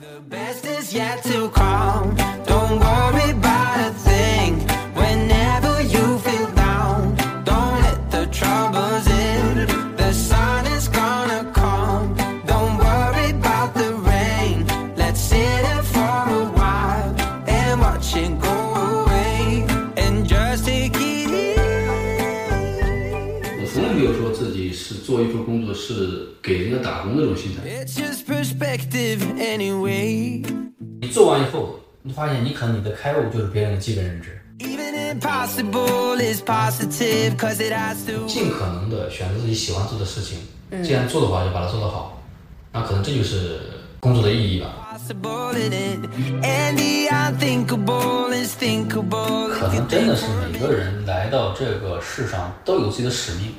The best is yet to come. Don't worry about a thing. Whenever you feel down, don't let the troubles in. The sun is gonna come. Don't worry about the rain. Let's sit in for a while and watch it go away. And just take it easy. 我从来没有说自己是做一份工作是给人家打工的这种心态。 anyway. 你做完以后你发现你可能你的开悟就是别人的基本认知。尽可能的选择自己喜欢做的事情。既然做的话就把它做得好。那可能这就是工作的意义吧。可能真的是每个人来到这个世上都有自己的使命。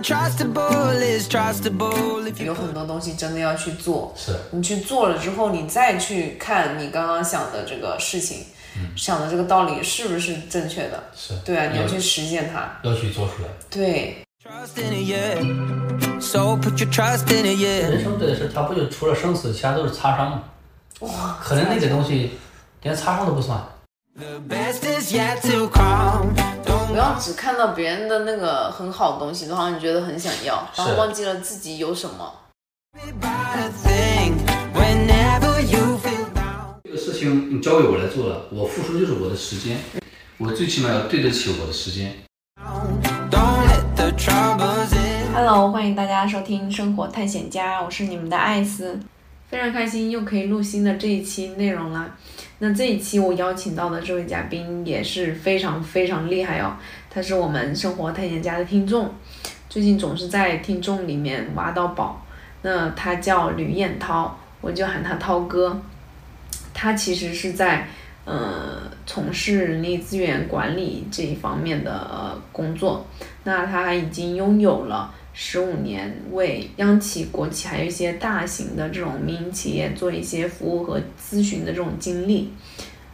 And even untrustable is trustable if you 有很多东西真的要去做，是你去做了之后，你再去看你刚刚想的这个事情，想的这个道理是不是正确的？是，对啊，你要要去实践它。要去做出来。对，trust in it, yeah. So put your trust in it, yeah. 人生这个事，它不就除了生死，其他都是擦伤吗？哇，可能那个东西连擦伤都不算。The best is yet to come. 不 Don't 要只看到别人的那个很好的东西，然后你觉得很想要，然后忘记了自己有什么。worry about a thing. Whenever you feel down. 这个事情你交给我来做了，我付出就是我的时间，我最起码要对得起我的时间。Don't let the troubles in. Hello，欢迎大家收听《生活探险家》，我是你们的艾斯，非常开心又可以录新的这一期内容啦。那这一期我邀请到的这位嘉宾也是非常非常厉害哦，他是我们《生活探险家》的听众，最近总是在听众里面挖到宝。那他叫吕彦涛，我就喊他涛哥。他其实是在呃从事人力资源管理这一方面的、工作。那他已经拥有了十五年为央企、国企还有一些大型的这种民营企业做一些服务和咨询的这种经历。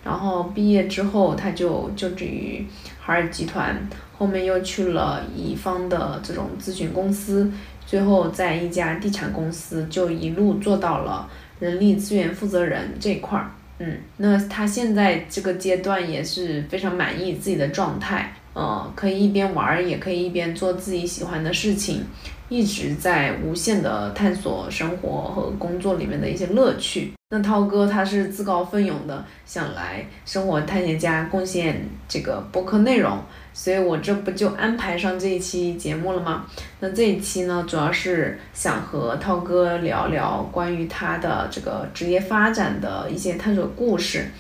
然后毕业之后，他就就职于海尔集团，后面又去了乙方的这种咨询公司，最后在一家地产公司就一路做到了人力资源负责人这块儿。嗯，那他现在这个阶段也是非常满意自己的状态，呃，可以一边玩儿，也可以一边做自己喜欢的事情，一直在无限的探索生活和工作里面的一些乐趣。那涛哥他是自告奋勇的想来生活探险家贡献这个播客内容，所以我这不就安排上这一期节目了吗？那这一期呢，主要是想和涛哥聊聊关于他的这个职业发展的一些探索故事，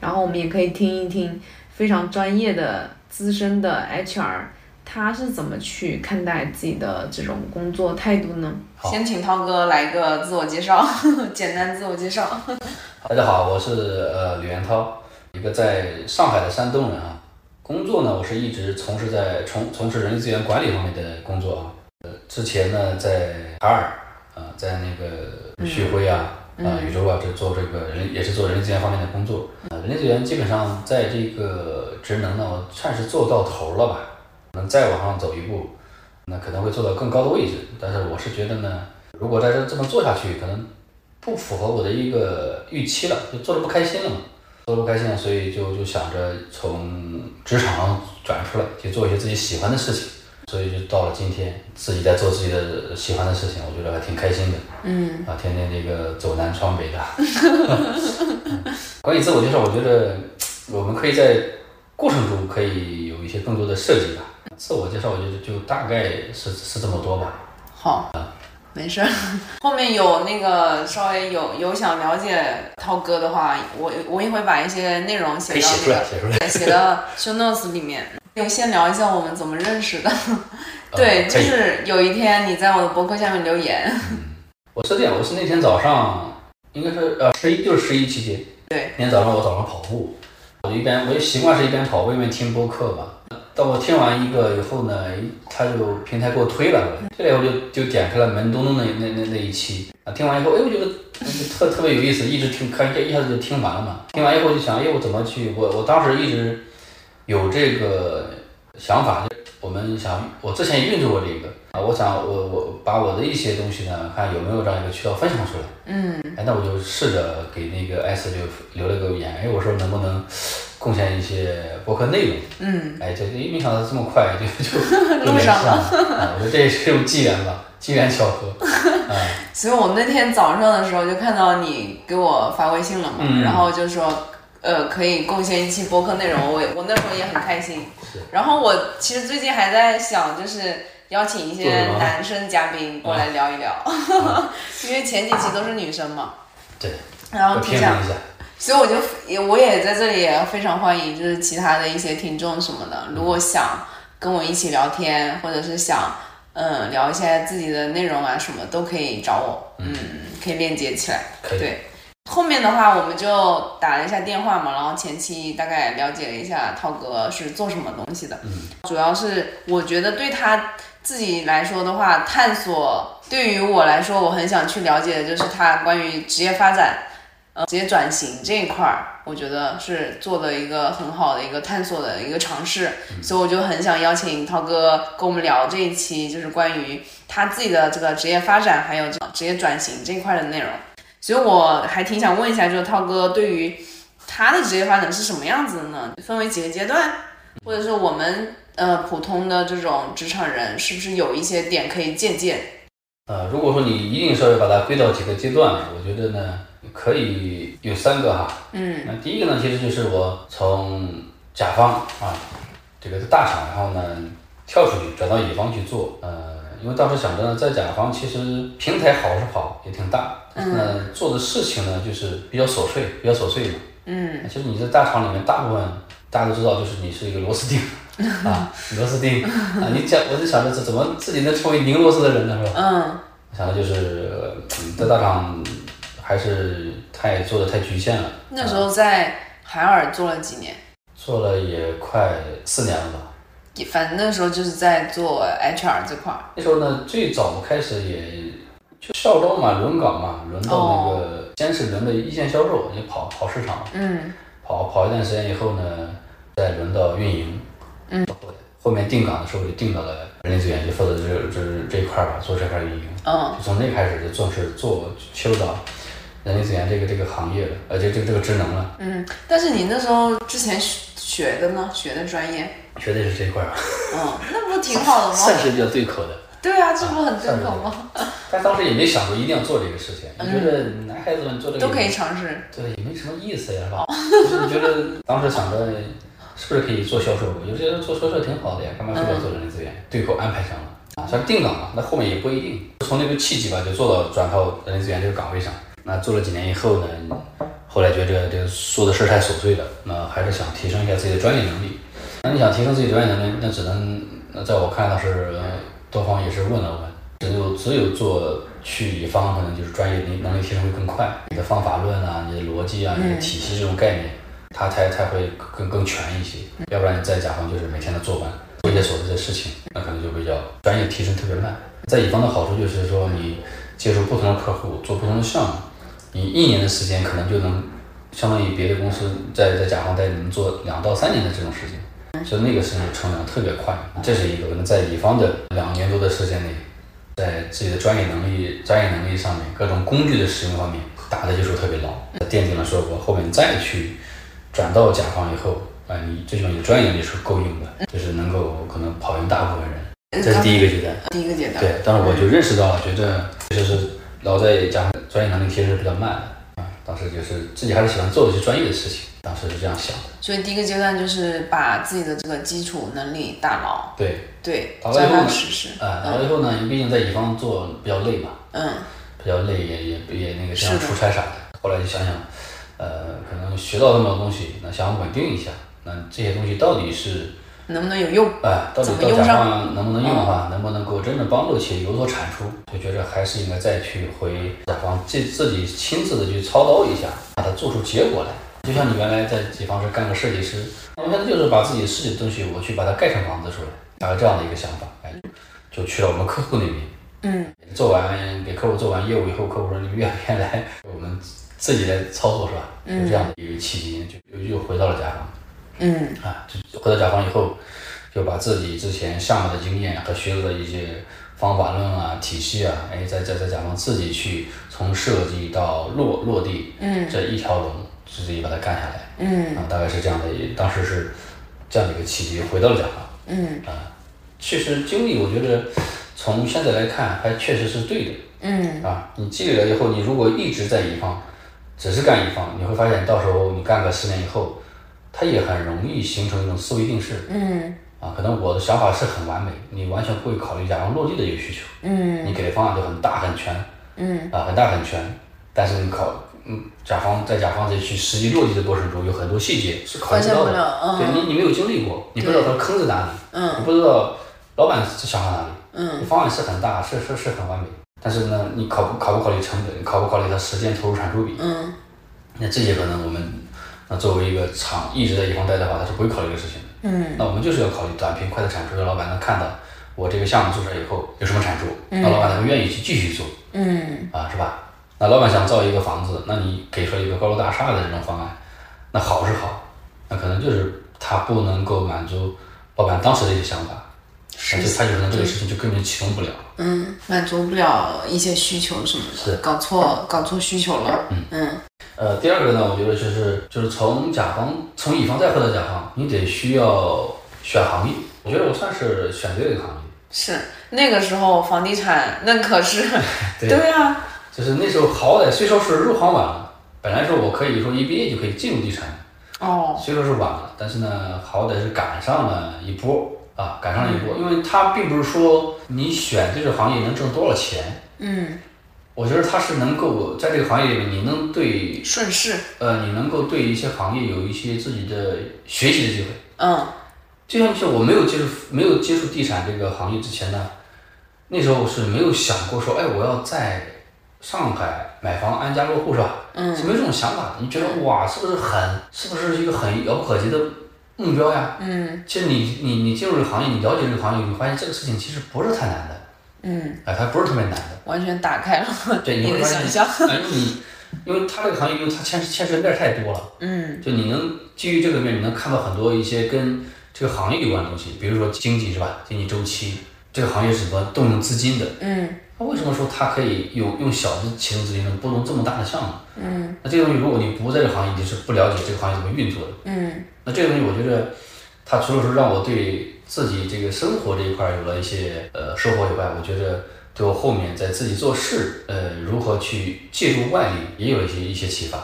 然后我们也可以听一听非常专业的资深的 HR，他是怎么去看待自己的这种工作态度呢？先请涛哥来个自我介绍，简单自我介绍。大家好，我是呃吕元涛，一个在上海的山东人啊。工作呢，我是一直从事在从从事人力资源管理方面的工作啊。呃，之前呢在海尔啊、在那个旭辉啊、啊、宇宙啊，这做这个人也是做人力资源方面的工作。呃，人力资源基本上在这个职能呢，我算是做到头了吧。能再往上走一步，那可能会做到更高的位置。但是我是觉得呢，如果在这这么做下去，可能不符合我的一个预期了，就做的不开心了嘛，做的不开心了，所以就就想着从职场转出来，去做一些自己喜欢的事情，所以就到了今天，自己在做自己的喜欢的事情，我觉得还挺开心的。嗯啊，天天这个走南闯北的。关于自我介绍，我觉得我们可以在过程中可以有一些更多的设计吧。自我介绍，我觉得就大概是是这么多吧。好，没事儿。后面有那个稍微有有想了解涛哥的话，我我也会把一些内容写到那写出来，写出来。写到 show notes 里面。就先聊一下我们怎么认识的。对，就是有一天你在我的博客下面留言，我是这样，我是那天早上，应该是呃十一，就是十一期间。对那天早上我早上跑步，我就一边我就习惯是一边跑步一边听播客吧。当我听完一个以后呢，他就平台给我推了，推了以后就就点开了门东东那那那那一期啊，听完以后，哎，我觉得特特别有意思，一直听，看一下子就听完了嘛。听完以后就想，哎，我怎么去？我我当时一直有这个想法，就我们想，我之前也运作过这个，啊，我想我我把我的一些东西呢，看有没有这样一个渠道分享出来。嗯，哎，那我就试着给那个艾斯就留了个言，哎，我说能不能贡献一些博客内容？嗯，哎，这哎没想到这么快就就 就录联系上了我说这也是种机缘吧，机缘巧合。啊，所以我们那天早上的时候就看到你给我发微信了嘛，嗯然后就说，呃，可以贡献一期播客内容，我我那时候也很开心。然后我其实最近还在想，就是邀请一些男生嘉宾过来聊一聊，因为前几期都是女生嘛，对，然后要挺想。所以我就也我也在这里也非常欢迎，就是其他的一些听众什么的，如果想跟我一起聊天，或者是想嗯聊一些自己的内容啊什么，都可以找我，嗯，可以链接起来。对，后面的话我们就打了一下电话嘛，然后前期大概了解了一下涛哥是做什么东西的，嗯，主要是我觉得对他自己来说的话，探索对于我来说，我很想去了解的就是他关于职业发展。呃，职业转型这一块儿，我觉得是做的一个很好的一个探索的一个尝试，所以我就很想邀请涛哥跟我们聊这一期，就是关于他自己的这个职业发展，还有这职业转型这一块的内容。所以我还挺想问一下，就是涛哥对于他的职业发展是什么样子的呢？分为几个阶段，或者说我们呃普通的这种职场人，是不是有一些点可以借鉴？呃，如果说你一定是要把它归到几个阶段，我觉得呢，可以有三个哈。嗯那第一个呢，其实就是我从甲方啊，这个是大厂，然后呢跳出去转到乙方去做。呃，因为当时想着呢，在甲方其实平台好是好，也挺大，但是呢做的事情呢就是比较琐碎，比较琐碎嘛。嗯其实你在大厂里面，大部分大家都知道，就是你是一个螺丝钉 啊，螺丝钉啊。你讲，我就想着这怎么自己能成为拧螺丝的人呢，是吧？嗯想的就是嗯在大厂还是太做的太局限了。那时候在海尔做了几年？做了也快四年了吧。也反正那时候就是在做 HR 这块儿。那时候呢，最早开始也就校招嘛，轮岗嘛，轮到那个先是轮的一线销售，你跑跑市场，嗯。跑跑一段时间以后呢，再轮到运营，嗯，后面定岗的时候就定到了人力资源，就负责这这这一块儿吧，做这块儿运营，嗯。就从那开始就正式做切入到人力资源这个这个行业的，呃，这这个这个职能了，嗯，但是你那时候之前学学的呢？学的专业？学的是这一块儿，嗯，那不挺好的吗？算是比较对口的。对啊，这不很对口吗？但当时也没想过一定要做这个事情，你觉得男孩子们做这个都可以尝试。对，也没什么意思呀，是吧？就是觉得当时想着是不是可以做销售？有些人做销售挺好的呀，干嘛非要做人力资源？对口安排上了啊，算是定岗了，那后面也不一定。从那个契机吧，就做到转到人力资源这个岗位上。那做了几年以后呢，后来觉得这个说的事儿太琐碎了，那还是想提升一下自己的专业能力。那你想提升自己专业能力，那只能，那在我看来是呃多方也是问了问，只有只有做去乙方，可能就是专业能能力提升会更快，你的方法论啊，你的逻辑啊，你的体系这种概念，它才才会更更全一些。要不然你在甲方就是每天的做完做一些琐碎的事情，那可能就比较专业提升特别慢。在乙方的好处就是说，你接触不同的客户，做不同的项目，你一年的时间可能就能相当于别的公司在在甲方待能做两到三年的这种事情。所以那个时候成长特别快，这是一个可能在乙方的两年多的时间内，在自己的专业能力、专业能力上面，各种工具的使用方面打的基础特别牢，奠定了说我后面再去转到甲方以后，啊、你最起码你的专业能力是够用的，就是能够可能跑赢大部分人，这是第一个阶段。第一个阶段。对，但是我就认识到了，觉得就是老在甲方专业能力提升是比较慢的啊，当时就是自己还是喜欢做一些专业的事情，当时是这样想的。所以第一个阶段就是把自己的这个基础能力打牢，对，对，扎打牢以后呢。啊，然后以后呢，你毕竟在乙方做比较累嘛，嗯比较累，也也也那个经常出差啥的。后来就想想，呃，可能学到那么多东西，那想稳定一下，那这些东西到底是，能不能有用？哎，到底到甲方能不能用的话，能不能够真正帮助企业有所产出，就觉得还是应该再去回甲方自自己亲自的去操刀一下，把它做出结果来。就像你原来在甲方是干个设计师，我现在就是把自己设计的东西，我去把它盖成房子出来，大概这样的一个想法，哎，就去了我们客户那边。嗯做完给客户做完业务以后，客户说你们愿不愿意来我们自己来操作是吧？就这样的一个契机，就又又回到了甲方嗯啊，就回到甲方以后，就把自己之前项目的经验和学到的一些方法论啊、体系啊，哎，在在在甲方自己去从设计到落落地，嗯这一条龙自己把它干下来，嗯啊，大概是这样的，当时是这样的一个契机，回到了甲方。嗯啊确实经历，我觉得从现在来看，还确实是对的嗯啊。你积累了以后，你如果一直在乙方，只是干乙方，你会发现到时候你干个十年以后，它也很容易形成一种思维定式。嗯。啊。可能我的想法是很完美，你完全不会考虑甲方落地的一个需求，嗯。你给的方案都很大很全。嗯。啊，很大很全，但是你考嗯甲方在甲方在去实际落地的过程中，有很多细节是考虑不到的，嗯。对你你没有经历过，你不知道它坑在哪里，嗯。你不知道老板是想法哪里。嗯。方案是很大，是是是很完美，但是呢，你考不考不考虑成本，考不考虑它时间投入产出比？嗯。那这些可能我们那作为一个厂一直在乙方待的话，他是不会考虑这个事情的。嗯那我们就是要考虑短平快的产出，让老板能看到我这个项目做出来以后有什么产出，那老板才会愿意去继续做嗯啊，是吧？那老板想造一个房子，那你给出来一个高楼大厦的这种方案，那好是好，那可能就是他不能够满足老板当时的一些想法，是就他有可能这个事情就根本启动不了。嗯，满足不了一些需求什么的，是搞错搞错需求了。嗯嗯呃，第二个呢，我觉得就是就是从甲方从乙方再回到甲方，你得需要选行业。我觉得我算是选对了一个行业，是那个时候房地产那可是 对。对啊，就是那时候好歹虽说是入行晚了，本来说我可以说一毕业就可以进入地产，哦。虽说是晚了，但是呢，好歹是赶上了一波啊，赶上了一波，因为它并不是说你选这个行业能挣多少钱，嗯，我觉得他是能够在这个行业里面，你能对顺势，呃，你能够对一些行业有一些自己的学习的机会。嗯就像是我没有接触没有接触地产这个行业之前呢，那时候是没有想过说，哎，我要在上海买房安家落户是吧？嗯是没有这种想法的。你觉得哇，是不是很是不是一个很遥不可及的目标呀？嗯其实你你你进入这个行业，你了解这个行业，你发现这个事情其实不是太难的，嗯，哎，它不是特别难的。完全打开了对，你你的想象。哎，因为你因为它这个行业，因为它牵牵涉的面太多了。嗯就你能基于这个面，你能看到很多一些跟这个行业有关的东西，比如说经济是吧？经济周期，这个行业是怎么动用资金的？嗯那为什么说它可以用用小的启动资金能拨动这么大的项目？嗯那这个东西，如果你不在这个行业，你是不了解这个行业怎么运作的。嗯那这个东西，我觉得它除了说让我对自己这个生活这一块儿有了一些呃收获以外，我觉得对我后面在自己做事，呃，如何去借助外力，也有一些一些启发。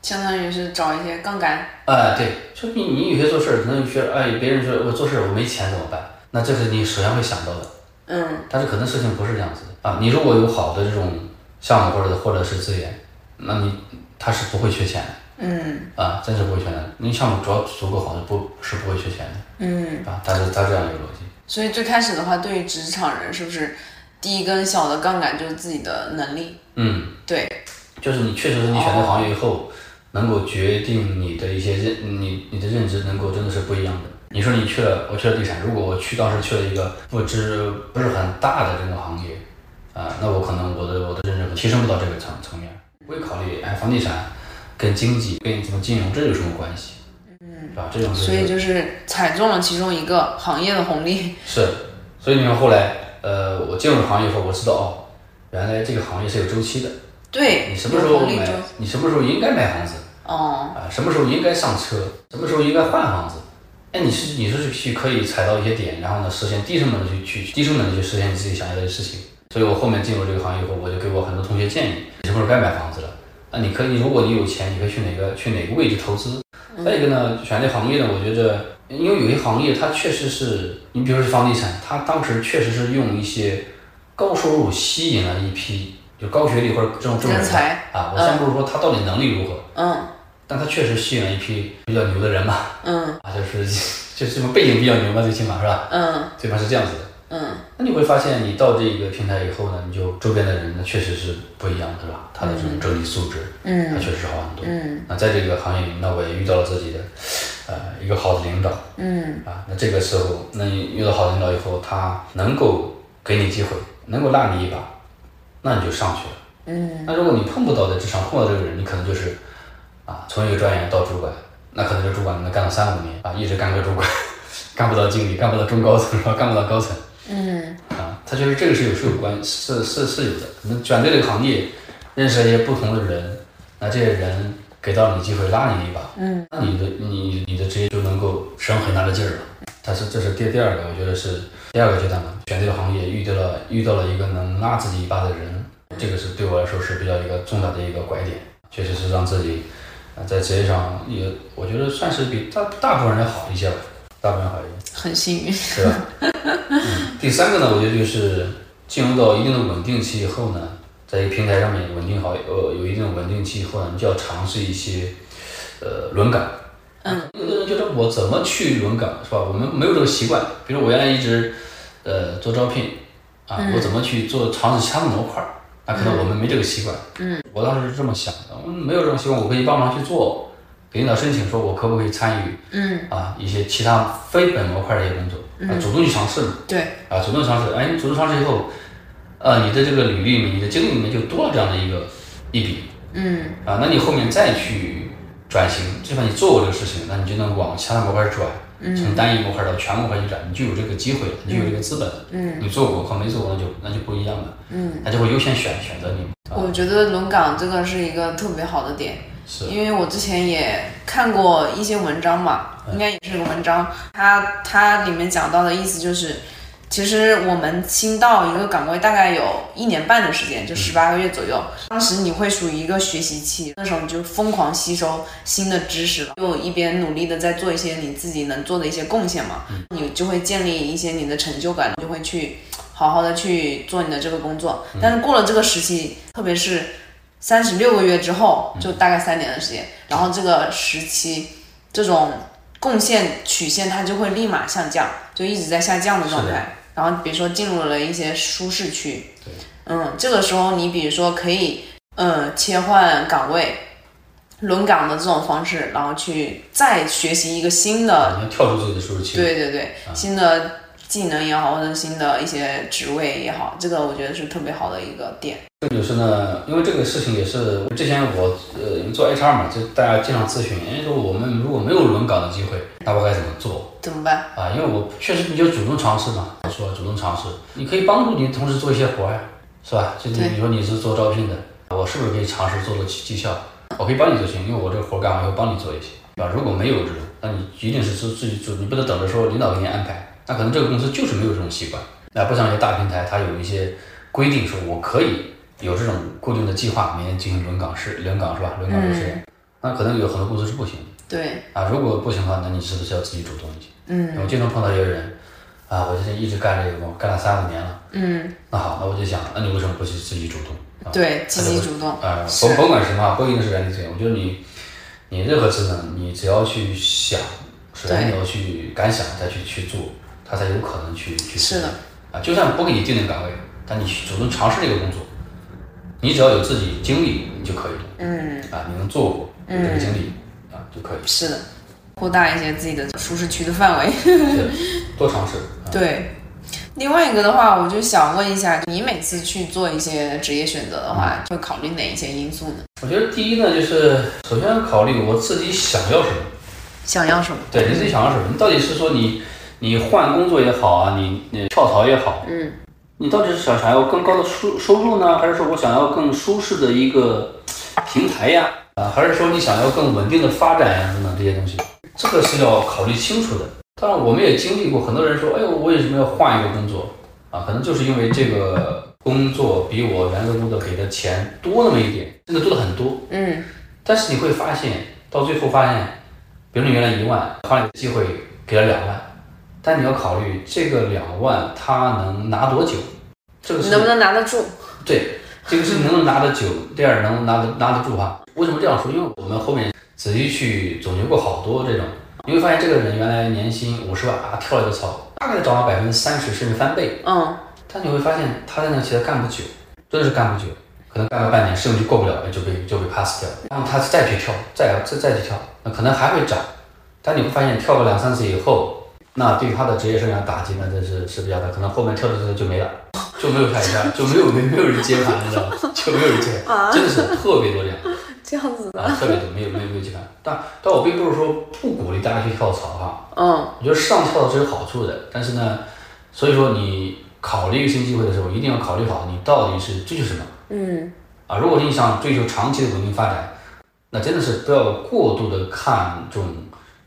相当于是找一些杠杆。哎，对，就你你有些做事儿，可能觉得哎，别人说我做事儿我没钱怎么办？那这是你首先会想到的，嗯但是可能事情不是这样子的啊。你如果有好的这种项目或者或者是资源，那你他是不会缺钱嗯啊，真是不会缺钱的。你项目只要足够好，是不是不会缺钱的嗯，啊？他是他这样一个逻辑。所以最开始的话，对于职场人是不是第一根小的杠杆就是自己的能力？嗯，对，就是你确实是你选择行业以后，能够决定你的一些认你你的认知能够真的是不一样的。你说你去了，我去了地产，如果我去当时去了一个不知不是很大的这个行业，啊、那我可能我的我的认知提升不到这个层层面，不会考虑哎房地产跟经济跟什么金融这有什么关系，嗯，是吧？这种是所以就是踩中了其中一个行业的红利。是，所以你看后来呃我进入行业以后，我知道哦，原来这个行业是有周期的，对，你什么时候买你什么时候应该买房子。哦，啊，什么时候应该上车，什么时候应该换房子，哎，你是你是去可以踩到一些点，然后呢实现低成本的去去低成本的去实现你自己想要的事情。所以我后面进入这个行业以后，我就给我很多同学建议，你什么时候该买房子了？那你可以，如果你有钱，你可以去哪个去哪个位置投资。再一个呢，选这行业呢，我觉着，因为有些行业它确实是，你比如说房地产，它当时确实是用一些高收入吸引了一批就高学历或者这种这种人人才啊。我先不是说他到底能力如何，嗯但他确实吸引了一批比较牛的人嘛，嗯啊，就是 就是什么背景比较牛嘛，最起码是吧？嗯最起码是这样子的。嗯那你会发现，你到这个平台以后呢，你就周边的人呢，确实是不一样的，是吧？他的这种整体素质，嗯他嗯确实好很多。嗯那在这个行业里，那我也遇到了自己的，呃，一个好的领导嗯啊。那这个时候，那你遇到好的领导以后，他能够给你机会，能够拉你一把，那你就上去了。嗯那如果你碰不到在职场碰到这个人，你可能就是啊，从一个专员到主管，那可能这主管能干到三五年啊，一直干个主管，干不到经理，干不到中高层是吧？干不到高层他觉得这个是有是有关是是是有的。可能选对这个行业，认识了一些不同的人，那这些人给到你机会拉你一把，嗯，那你的你你的职业就能够省很大的劲儿了。但是这是第第二个，我觉得是第二个阶段嘛，选对了行业，遇到了遇到了一个能拉自己一把的人，这个是对我来说是比较一个重大的一个拐点，确实是让自己啊在职业上也我觉得算是比大大部分人好一些吧，大部分人好一些。很幸运。是吧？嗯，第三个呢，我觉得就是进入到一定的稳定期以后呢，在一个平台上面稳定好，呃，有一定的稳定期以后呢，你就要尝试一些呃轮岗。嗯，有的人觉得我怎么去轮岗是吧？我们没有这个习惯，比如我原来一直呃做招聘啊，我怎么去做尝试其他的模块儿？那可能我们没这个习惯。嗯，我当时是这么想的，我们没有这种习惯，我可以帮忙去做，给领导申请说我可不可以参与嗯，啊一些其他非本模块的一些工作，啊，主动去尝试嘛，对，啊，主动尝试，哎，你主动尝试以后，呃，你的这个履历里面，你的经历里面就多了这样的一个一笔，嗯，啊，那你后面再去转型，就算你做过这个事情，那你就能往其他模块转，从单一模块到全模块去转，你就有这个机会了，你就有这个资本了，嗯，你做过和没做过那就那就不一样了，嗯，他就会优先选选择你，啊，我觉得轮岗这个是一个特别好的点，是，因为我之前也看过一些文章嘛，嗯。应该也是个文章，它它里面讲到的意思就是，其实我们新到一个岗位大概有一年半的时间，就十八个月左右。当时你会属于一个学习期，那时候你就疯狂吸收新的知识了，就一边努力的在做一些你自己能做的一些贡献嘛，你就会建立一些你的成就感，就会去好好的去做你的这个工作。但是过了这个时期，特别是三十六个月之后，就大概三年的时间，然后这个时期这种贡献曲线它就会立马下降，就一直在下降的状态。然后比如说进入了一些舒适区，嗯，这个时候你比如说可以，嗯，切换岗位。轮岗的这种方式，然后去再学习一个新的跳出自己的舒适区，对对对，新的技能也好，或者新的一些职位也好，这个我觉得是特别好的一个点。这就是呢，因为这个事情也是之前我呃做 HR 嘛，就大家经常咨询，哎说我们如果没有轮岗的机会，那我该怎么做怎么办？啊？因为我确实你就主动尝试嘛，我说主动尝试，你可以帮助你同事做一些活儿呀，是吧？就你比如说你是做招聘的，我是不是可以尝试做做绩绩效？我可以帮你做行，因为我这个活儿干完以后帮你做一些，对吧？如果没有这种，那你一定是自自己做，你不能等着说领导给你安排，那可能这个公司就是没有这种习惯。那不像一些大平台，它有一些规定，说我可以有这种固定的计划，每年进行轮岗试轮岗是吧？轮岗的试验，那可能有很多公司是不行的对，啊。如果不行的话，那你是不是要自己主动一些？嗯我经常碰到一个人，啊，我就一直干这个工，干了三五年了，嗯，那好，那我就想，那你为什么不去自己主动？啊对，积极主动，啊，是甭甭管什么，不一定是人力资源，我觉得你，你任何职能，你只要去想，首先你要去敢想，再去去做，它才有可能去去实是的。啊，就算不给你定定岗位，但你去主动尝试这个工作，你只要有自己经历，你就可以了。嗯，啊，你能做过，有这个经历、啊就可以。是的，扩大一些自己的舒适区的范围。对，多尝试。啊、对，另外一个的话，我就想问一下，你每次去做一些职业选择的话，会考虑哪一些因素呢？我觉得第一呢，就是首先要考虑我自己想要什么。想要什么？对，你自己想要什么？你到底是说你你换工作也好啊，你你跳槽也好，嗯，你到底是想想要更高的收收入呢，还是说我想要更舒适的一个平台呀？啊，还是说你想要更稳定的发展呀？等等这些东西，这个是要考虑清楚的。当然，我们也经历过，很多人说，哎呦，我为什么要换一个工作啊？可能就是因为这个工作比我原来的工作给的钱多那么一点，真的多的很多。嗯，但是你会发现，到最后发现，比如你原来一万，换了个机会给了两万，但你要考虑这个两万他能拿多久，这个是能不能拿得住？对，这个是能不能拿得久，第二能拿得拿得住哈。为什么这样说？因为我们后面仔细去总结过好多这种，你会发现这个人原来年薪五十万啊，跳了个槽，大概涨了百分之三十甚至翻倍，嗯，但你会发现他在那其实干不久，真的是干不久，可能干个半年试用期过不了，就被就被 pass 掉了。然后他再去跳，再再再去跳，那可能还会涨，但你会发现跳个两三次以后，那对他的职业生涯打击呢，真是是比较大，可能后面跳着跳着就没了，就没有下一家，就没有没没有人接盘，你知道吗？就没有人接盘，真的是特别多这样。这样子的。啊，特别多，没有没有没有接盘。但但我并不是说不鼓励大家去跳槽哈，嗯，我觉得上跳是有好处的，但是呢，所以说你考虑一个新机会的时候，一定要考虑好你到底是追求什么。嗯啊，如果你想追求长期的稳定发展，那真的是不要过度的看重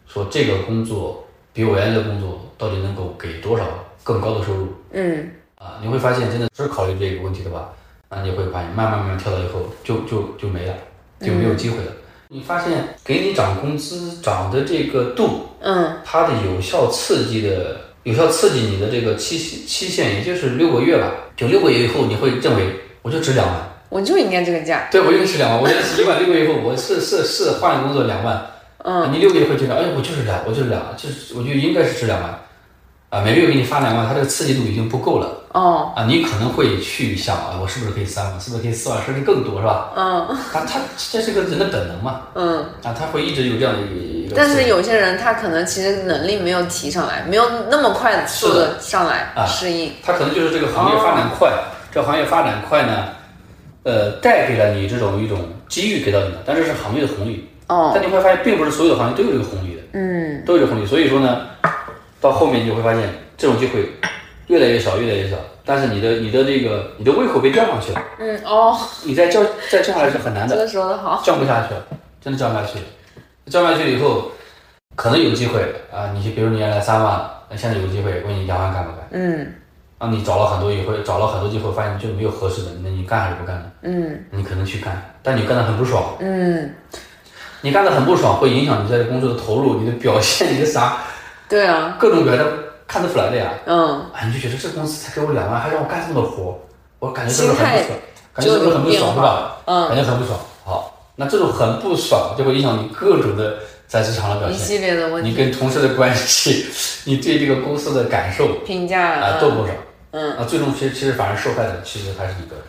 说这个工作比我原来的工作到底能够给多少更高的收入嗯啊，你会发现真的只考虑这个问题的话，那你会发现慢慢慢慢跳到以后就就就没了，就没有机会了。你发现给你涨工资涨的这个度，嗯它的有效刺激的有效刺激你的这个期期限，也就是六个月吧，就六个月以后你会认为我就值两万。我就应该这个价。对，我应该是两万，我觉得是一万，六个月以后我是是是换个工作两万，嗯，你六个月会觉得，哎，我就是两，我就是两，就是我就应该是值两万，啊，每个月给你发两万，它这个刺激度已经不够了，哦，啊，你可能会去想，啊，我是不是可以三万，是不是可以四万，甚至更多，是吧？嗯他他这是个人的本能嘛，嗯。啊，他会一直有这样的一个。但是有些人他可能其实能力没有提上来，没有那么快的速度上来啊适应。他可能就是这个行业发展快，这行业发展快呢，呃，带给了你这种一种机遇给到你了，但这是行业的红利。哦，但你会发现，并不是所有的行业都有这个红利的，嗯都有这个红利。所以说呢，到后面你就会发现，这种机会越来越少，越来越少。但是你的你的这个你的胃口被吊上去了，嗯哦，你再降再降下来是很难的，这个说的好。降不下去了，真的降不下去了。降不下去了以后，可能有机会啊，你比如你原来三万，那现在有机会问你两万干不干？嗯啊，你找了很多机会，找了很多机会，发现就没有合适的，那你干还是不干呢？嗯你可能去干，但你干的很不爽，嗯，你干的很不爽，会影响你在这工作的投入、你的表现、你的啥对啊，各种表现看得出来的呀。嗯啊，你就觉得这公司才给我两万，还让我干这么多活，我感觉是不是很不爽？感觉是不是很不爽，是吧？嗯，感觉很不爽。好，那这种很不爽就会影响你各种的在职场的表现一现，系列的问题你，跟同事的关系，你对这个公司的感受评价啊都不爽。嗯啊，最终其实其实反而受害的其实还是你个人，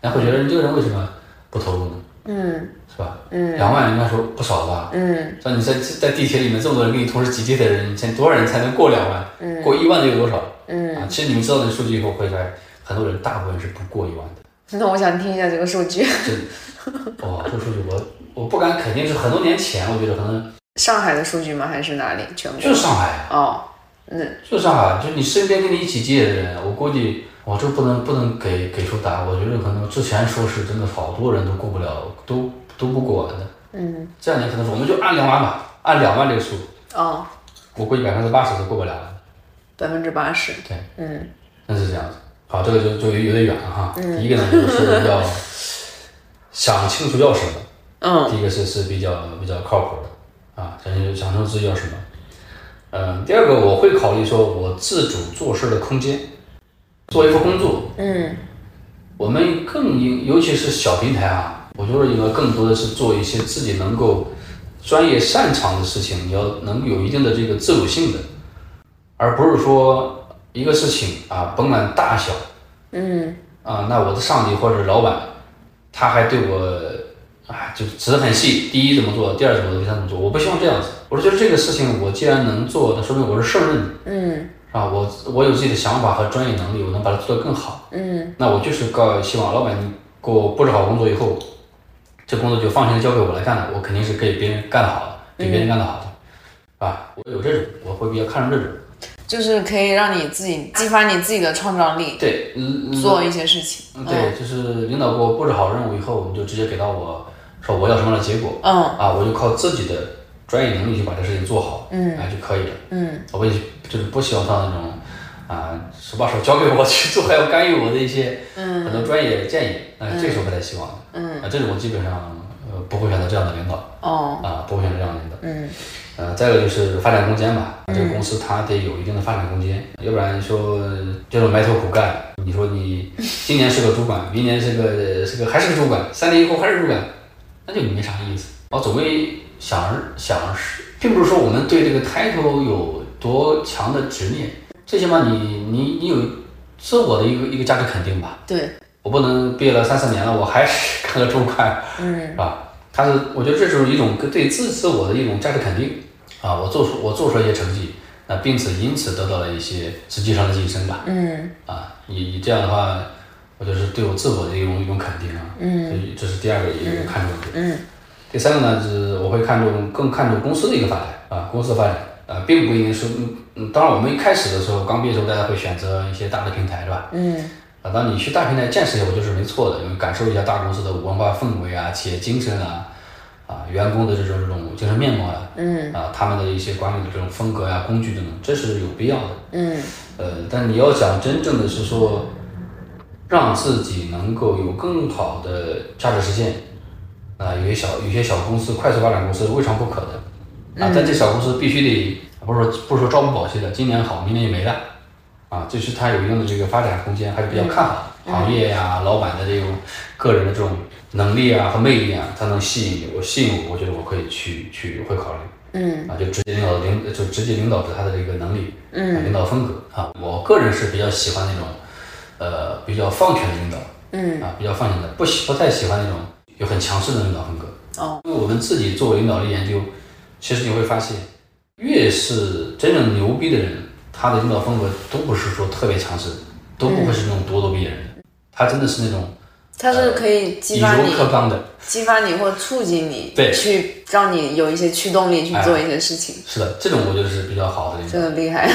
然后会觉得你这个人为什么不投入呢？嗯是吧？嗯两万应该说不少吧？嗯像你在在地铁里面这么多人跟你同时挤地铁的人，你现在多少人才能过两万？嗯过一万的有多少？嗯，啊，其实你们知道这个数据以后会发现，很多人大部分是不过一万的。那我想听一下这个数据。哦，这个数据我我不敢肯定，是很多年前我觉得可能 上海的数据吗？还是哪里？全国？就是上海，哦，那就是上海，就是你身边跟你一起挤的人，我估计我这不能不能给给出答案，我觉得可能之前说是真的好多人都过不了，都都不过完的。嗯这两年可能是我们就按两万吧，按两万这个数，哦，我估计百分之八十都过不了的。百分之八十。对，嗯那是这样子。好，这个就就有有点远了哈。第一个呢，就是要 想清楚要什么。嗯第一个是是比较比较靠谱的啊，想清想清楚自己要什么。嗯，第二个我会考虑说我自主做事的空间。做一份工作，嗯我们更应，尤其是小平台啊，我觉得应该更多的是做一些自己能够专业擅长的事情，你要能有一定的这个自主性的，而不是说一个事情啊，甭管大小嗯啊，那我的上级或者老板，他还对我啊，就指得很细，第一怎么做，第二怎么做，第三怎么做，我不希望这样子。我说，就是这个事情我既然能做，那说明我是胜任的。嗯啊，我我有自己的想法和专业能力，我能把它做得更好。嗯那我就是告希望老板你给我布置好工作以后，这工作就放心的交给我来干了，我肯定是给别人干得好的，比别人干得好的，啊，我有这种，我会比较看重这种。就是可以让你自己激发你自己的创造力，对，嗯，嗯做一些事情。嗯对，就是领导给我布置好任务以后，你就直接给到我，说我要什么样的结果，嗯啊，我就靠自己的专业能力去把这事情做好，嗯。啊就可以了。嗯。我也就是不希望他那种啊手把手交给我去做，还要干预我的一些很多专业建议，那、这个是我不太希望的。嗯。啊，这种我基本上呃不会选择这样的领导。哦。啊，不会选择这样的领导。嗯。呃，再一个就是发展空间吧，这个公司它得有一定的发展空间，要不然说这种埋头苦干，你说你今年是个主管，明年是个是个还是个主管，三年以后还是主管，那就没啥意思。我总归想想是，并不是说我们对这个 title 有多强的执念，最起码你你你有自我的一个一个价值肯定吧。对。我不能毕业了三四年了，我还是干个主管，嗯。是吧？他是，我觉得这是一种对自自我的一种价值肯定。啊，我做出我做出了一些成绩，那并且因此得到了一些实际上的晋升吧，嗯。啊，你你这样的话，我就是对我自我的一种一种肯定啊，嗯。所以这是第二个一个看重的点。嗯第三个呢，就是我会看重更看重公司的一个发展啊，公司的发展，啊，并不一定是，嗯嗯，当然我们一开始的时候，刚毕业的时候，大家会选择一些大的平台，是吧？嗯啊，当你去大平台见识一下，我觉得是没错的，因为感受一下大公司的文化氛围啊、企业精神啊、啊员工的这种这种精神面貌啊，嗯啊他们的一些管理的这种风格呀、工具等等，这是有必要的。嗯呃，但你要想真正的是说，让自己能够有更好的价值实现，啊，有些小有些小公司快速发展公司未尝不可的，啊，但这小公司必须得不是说不是说朝不保夕的，今年好，明年就没了，啊，就是它有一定的这个发展空间，还是比较看好的。行业呀、老板的这种个人的这种能力啊和魅力啊，它能吸引你，我吸引我，我觉得我可以去去会考虑。嗯。啊，就直接领导领就直接领导者他的这个能力，嗯啊领导风格。啊，我个人是比较喜欢那种，呃，比较放权的领导，嗯。啊，比较放权的，不喜不太喜欢那种有很强势的领导风格。哦，因为我们自己做领导力研究，其实你会发现，越是真正牛逼的人，他的领导风格都不是说特别强势，都不会是那种咄咄逼人的，他真的是那种它是可以激以柔发你、克刚的。激发你或促进你，对去让你有一些驱动力去做一些事情，是的，这种我觉得是比较好的领导这。个厉害。啊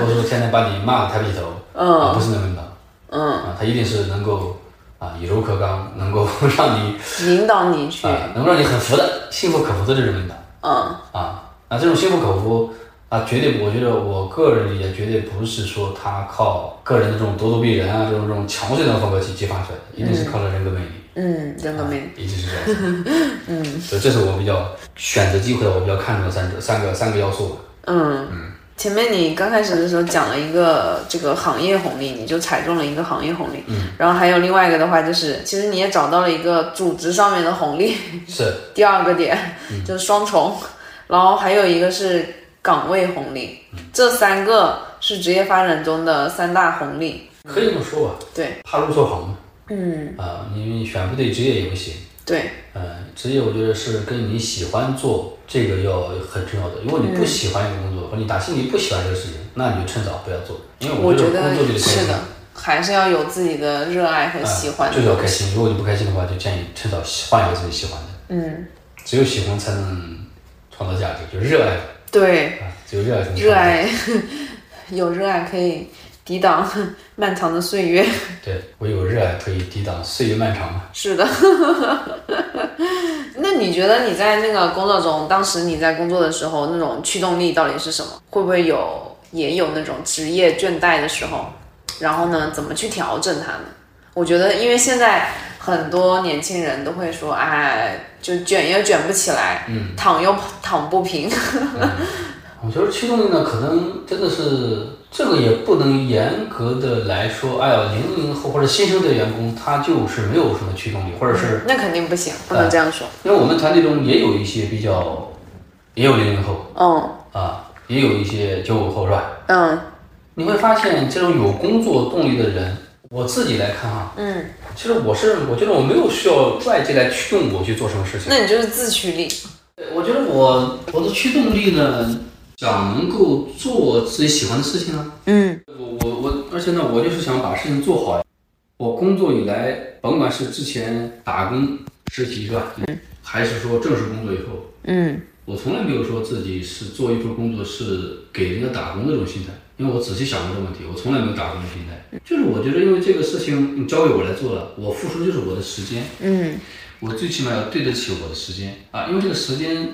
或者说天天把你骂得抬不起头，啊，不是那种领导，嗯，啊，他一定是能够啊以柔克刚，能够 让你引导你去，啊能够让你很服的、心服口服的这种领导嗯啊，那这种心服口服啊，绝对我觉得我个人理解绝对不是说他靠个人的这种咄咄逼人啊，这种这种强势的风格去激发出来的，一定是靠着人格魅力。嗯，人格魅力，一定是这样。嗯，所以这是我比较选择机会，我比较看重的三者三个三个要素吧。嗯嗯。前面你刚开始的时候讲了一个这个行业红利，你就踩中了一个行业红利，嗯，然后还有另外一个的话就是，其实你也找到了一个组织上面的红利，是，第二个点就是双重，然后还有一个是岗位红利，这三个是职业发展中的三大红利。可以这么说吧。对，怕入错行嘛。嗯，啊，你选不对职业也不行。对，呃，职业我觉得是跟你喜欢做这个要很重要的。如果你不喜欢一个工作，或你打心里不喜欢这个事情，那你就趁早不要做，因为我觉得得工作就得开心，是的，还是要有自己的热爱和啊喜欢就是。要开心。如果你不开心的话，就建议趁早换一个自己喜欢的。嗯，只有喜欢才能创造价值，就是热爱对，啊，只有热爱才能热爱，有热爱可以抵挡 漫长的岁月。对，我有热爱可以抵挡岁月漫长嘛。是的。那你觉得你在那个工作中，当时你在工作的时候，那种驱动力到底是什么？会不会有也有那种职业倦怠的时候？然后呢，怎么去调整它呢？我觉得，因为现在很多年轻人都会说，哎，就卷也卷不起来，嗯躺又躺不平。我觉得驱动力呢，可能真的是这个也不能严格的来说，哎呀，零零后或者新生的员工他就是没有什么驱动力，或者是那肯定不行，不能这样说。因为我们团队中也有一些比较，也有零零后嗯啊，也有一些九五后是吧？嗯你会发现这种有工作动力的人，我自己来看啊，嗯，其实我是我觉得我没有需要外界来驱动我去做什么事情。那你就是自驱力。我觉得我我的驱动力呢，想能够做自己喜欢的事情啊。嗯我我我，而且呢，我就是想把事情做好。我工作以来，甭管是之前打工实习是吧，还是说正式工作以后，嗯我从来没有说自己是做一份工作是给人家打工的这种心态，因为我仔细想过这个问题，我从来没有打工的心态。就是我觉得，因为这个事情你交给我来做了，我付出就是我的时间，嗯我最起码要对得起我的时间啊，因为这个时间，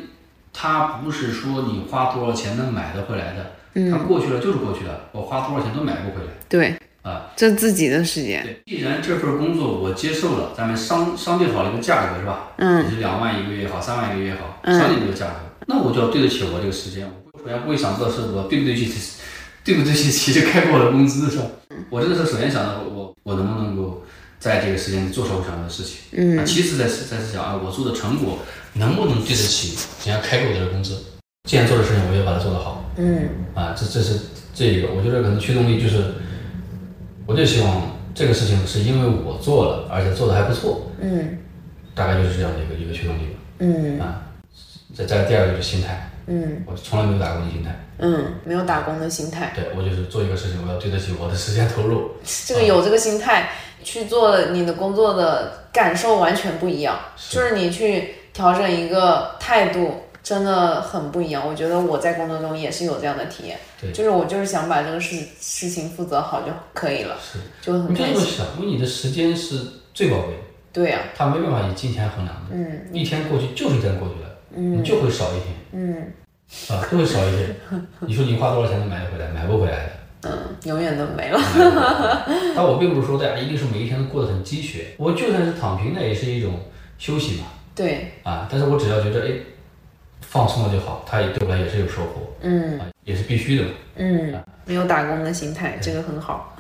它不是说你花多少钱能买得回来的，它过去了就是过去了，我花多少钱都买不回来对，啊。这自己的时间。对，既然这份工作我接受了，咱们商商定好了一个价格是吧？嗯你是两万一个月也好，三万一个月也好，商定这个价格，那我就要对得起我这个时间。我首先不会想到是我对不对得起，对不对得起这开给我的工资是吧？我真的是首先想到我我我能不能够在这个时间里做出我想要的事情，嗯。啊，其次在是再是想啊，我做的成果能不能对得起人家开给我的工资？既然做的事情，我也把它做得好。嗯。啊，这这是这一个，我觉得可能驱动力就是，我就希望这个事情是因为我做了，而且做的还不错，嗯。大概就是这样的一个一个驱动力吧。嗯。啊，再再第二个就是心态，嗯。我从来没有打工的心态，嗯，没有打工的心态，对我就是做一个事情，我要对得起我的时间投入。这个有这个心态去做你的工作的感受完全不一样。就是你去调整一个态度，真的很不一样。我觉得我在工作中也是有这样的体验，对就是我就是想把这个事事情负责好就可以了，是，就很你可以开心。这么想，因为你的时间是最宝贵的，对呀、它没办法以金钱衡量的。嗯一天过去就是一天过去了，你就会少一天嗯啊，就会少一天。你说你花多少钱能买得回来？买不回来的。嗯，永远都没了。但我并不是说大家一定是每一天都过得很鸡血，我就算是躺平，那也是一种休息嘛，对，啊，但是我只要觉得哎，放松了就好，它也对我来也是有收获，嗯。啊，也是必须的嘛。嗯，没有打工的心态，这个很好。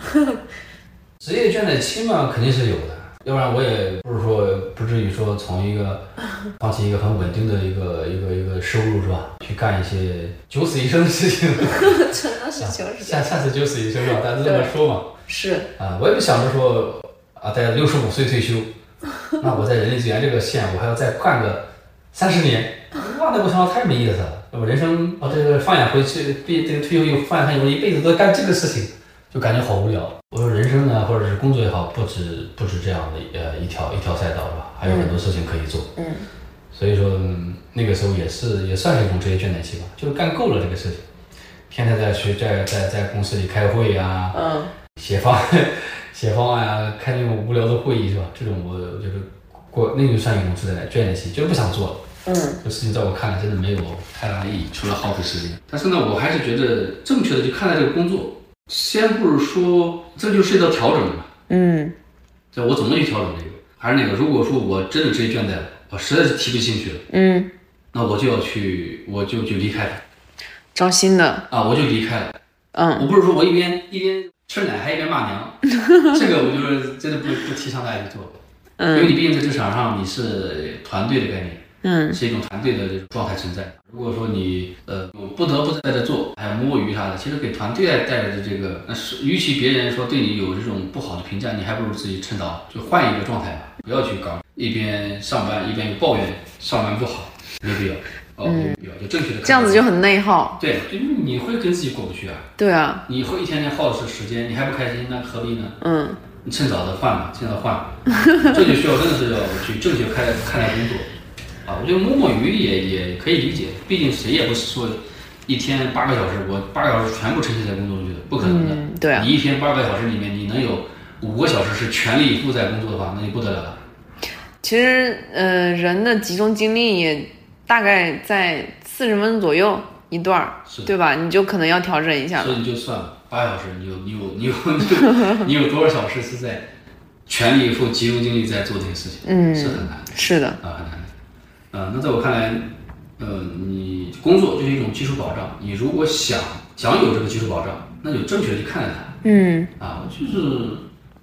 职业倦怠期嘛，肯定是有的，要不然我也不是说不至于说从一个 放弃一个很稳定的一个一个一个收入是吧，去干一些九死一生的事情，真的是九死下下次九死一生吧，大家都这么说嘛。是，啊，我也不想着说啊，在六十五岁退休，那我在人力资源这个线，我还要再干个三十年，哇，那我想太没意思了。我人生啊，这个放眼回去，毕这个退休以后放眼看，我一辈子都干这个事情，就感觉好无聊。我说人生呢，或者是工作也好，不止不止这样的呃一条一条赛道是吧？还有很多事情可以做。嗯所以说、嗯那个时候也是也算是一种职业倦怠期吧，就是干够了这个事情，天天在去在在在公司里开会呀、嗯 写方 写方案啊，开那种无聊的会议是吧？这种我我觉得过那就算一种职业倦怠期，就是不想做了。嗯这事情在我看来真的没有太大的意义，除了耗费时间。但是呢，我还是觉得正确的去看待这个工作，先不是说这就涉及到调整了嘛，嗯。这我怎么去调整这个？还是那个，如果说我真的职业倦怠了，我实在是提不起兴趣了，嗯，那我就要去，我就就离开它招新的，啊，我就离开了。嗯。我不是说我一边一边吃奶还一边骂娘，这个我就是真的不不提倡大家去做。嗯。因为嗯你毕竟在职场上你是团队的概念，嗯。是一种团队的这种状态存在。如果说你呃不得不在这做，还有摸鱼啥的，其实给团队带带来的这个，那是与其别人说对你有这种不好的评价，你还不如自己趁早就换一个状态吧，不要去搞一边上班一边又抱怨上班不好，没必要。哦，没必要，就正确的嗯这样子就很内耗。对，就因为你会跟自己过不去啊，对啊，你会一天天耗的是时间，你还不开心，那何必呢？嗯。你趁早的换吧，趁早换吧，这就需要真的是要去正确看待看待工作啊。我觉得摸摸鱼也也可以理解，毕竟谁也不是说一天八个小时，我八个小时全部沉浸在工作中去的，不可能的。嗯，对啊你，一天八个小时里面，你能有五个小时是全力以赴在工作的话，那就不得了了。其实呃，人的集中精力也大概在四十分钟左右一段儿，是对吧？你就可能要调整一下了。所以你就算了，八小时，你有你有你有你有多少小时是在全力以赴、集中精力在做这些事情？嗯是很难的。是的，啊，很难的。啊，那在我看来，呃，你工作就是一种基础保障。你如果想想有这个基础保障，那就正确地去看待嗯它啊，就是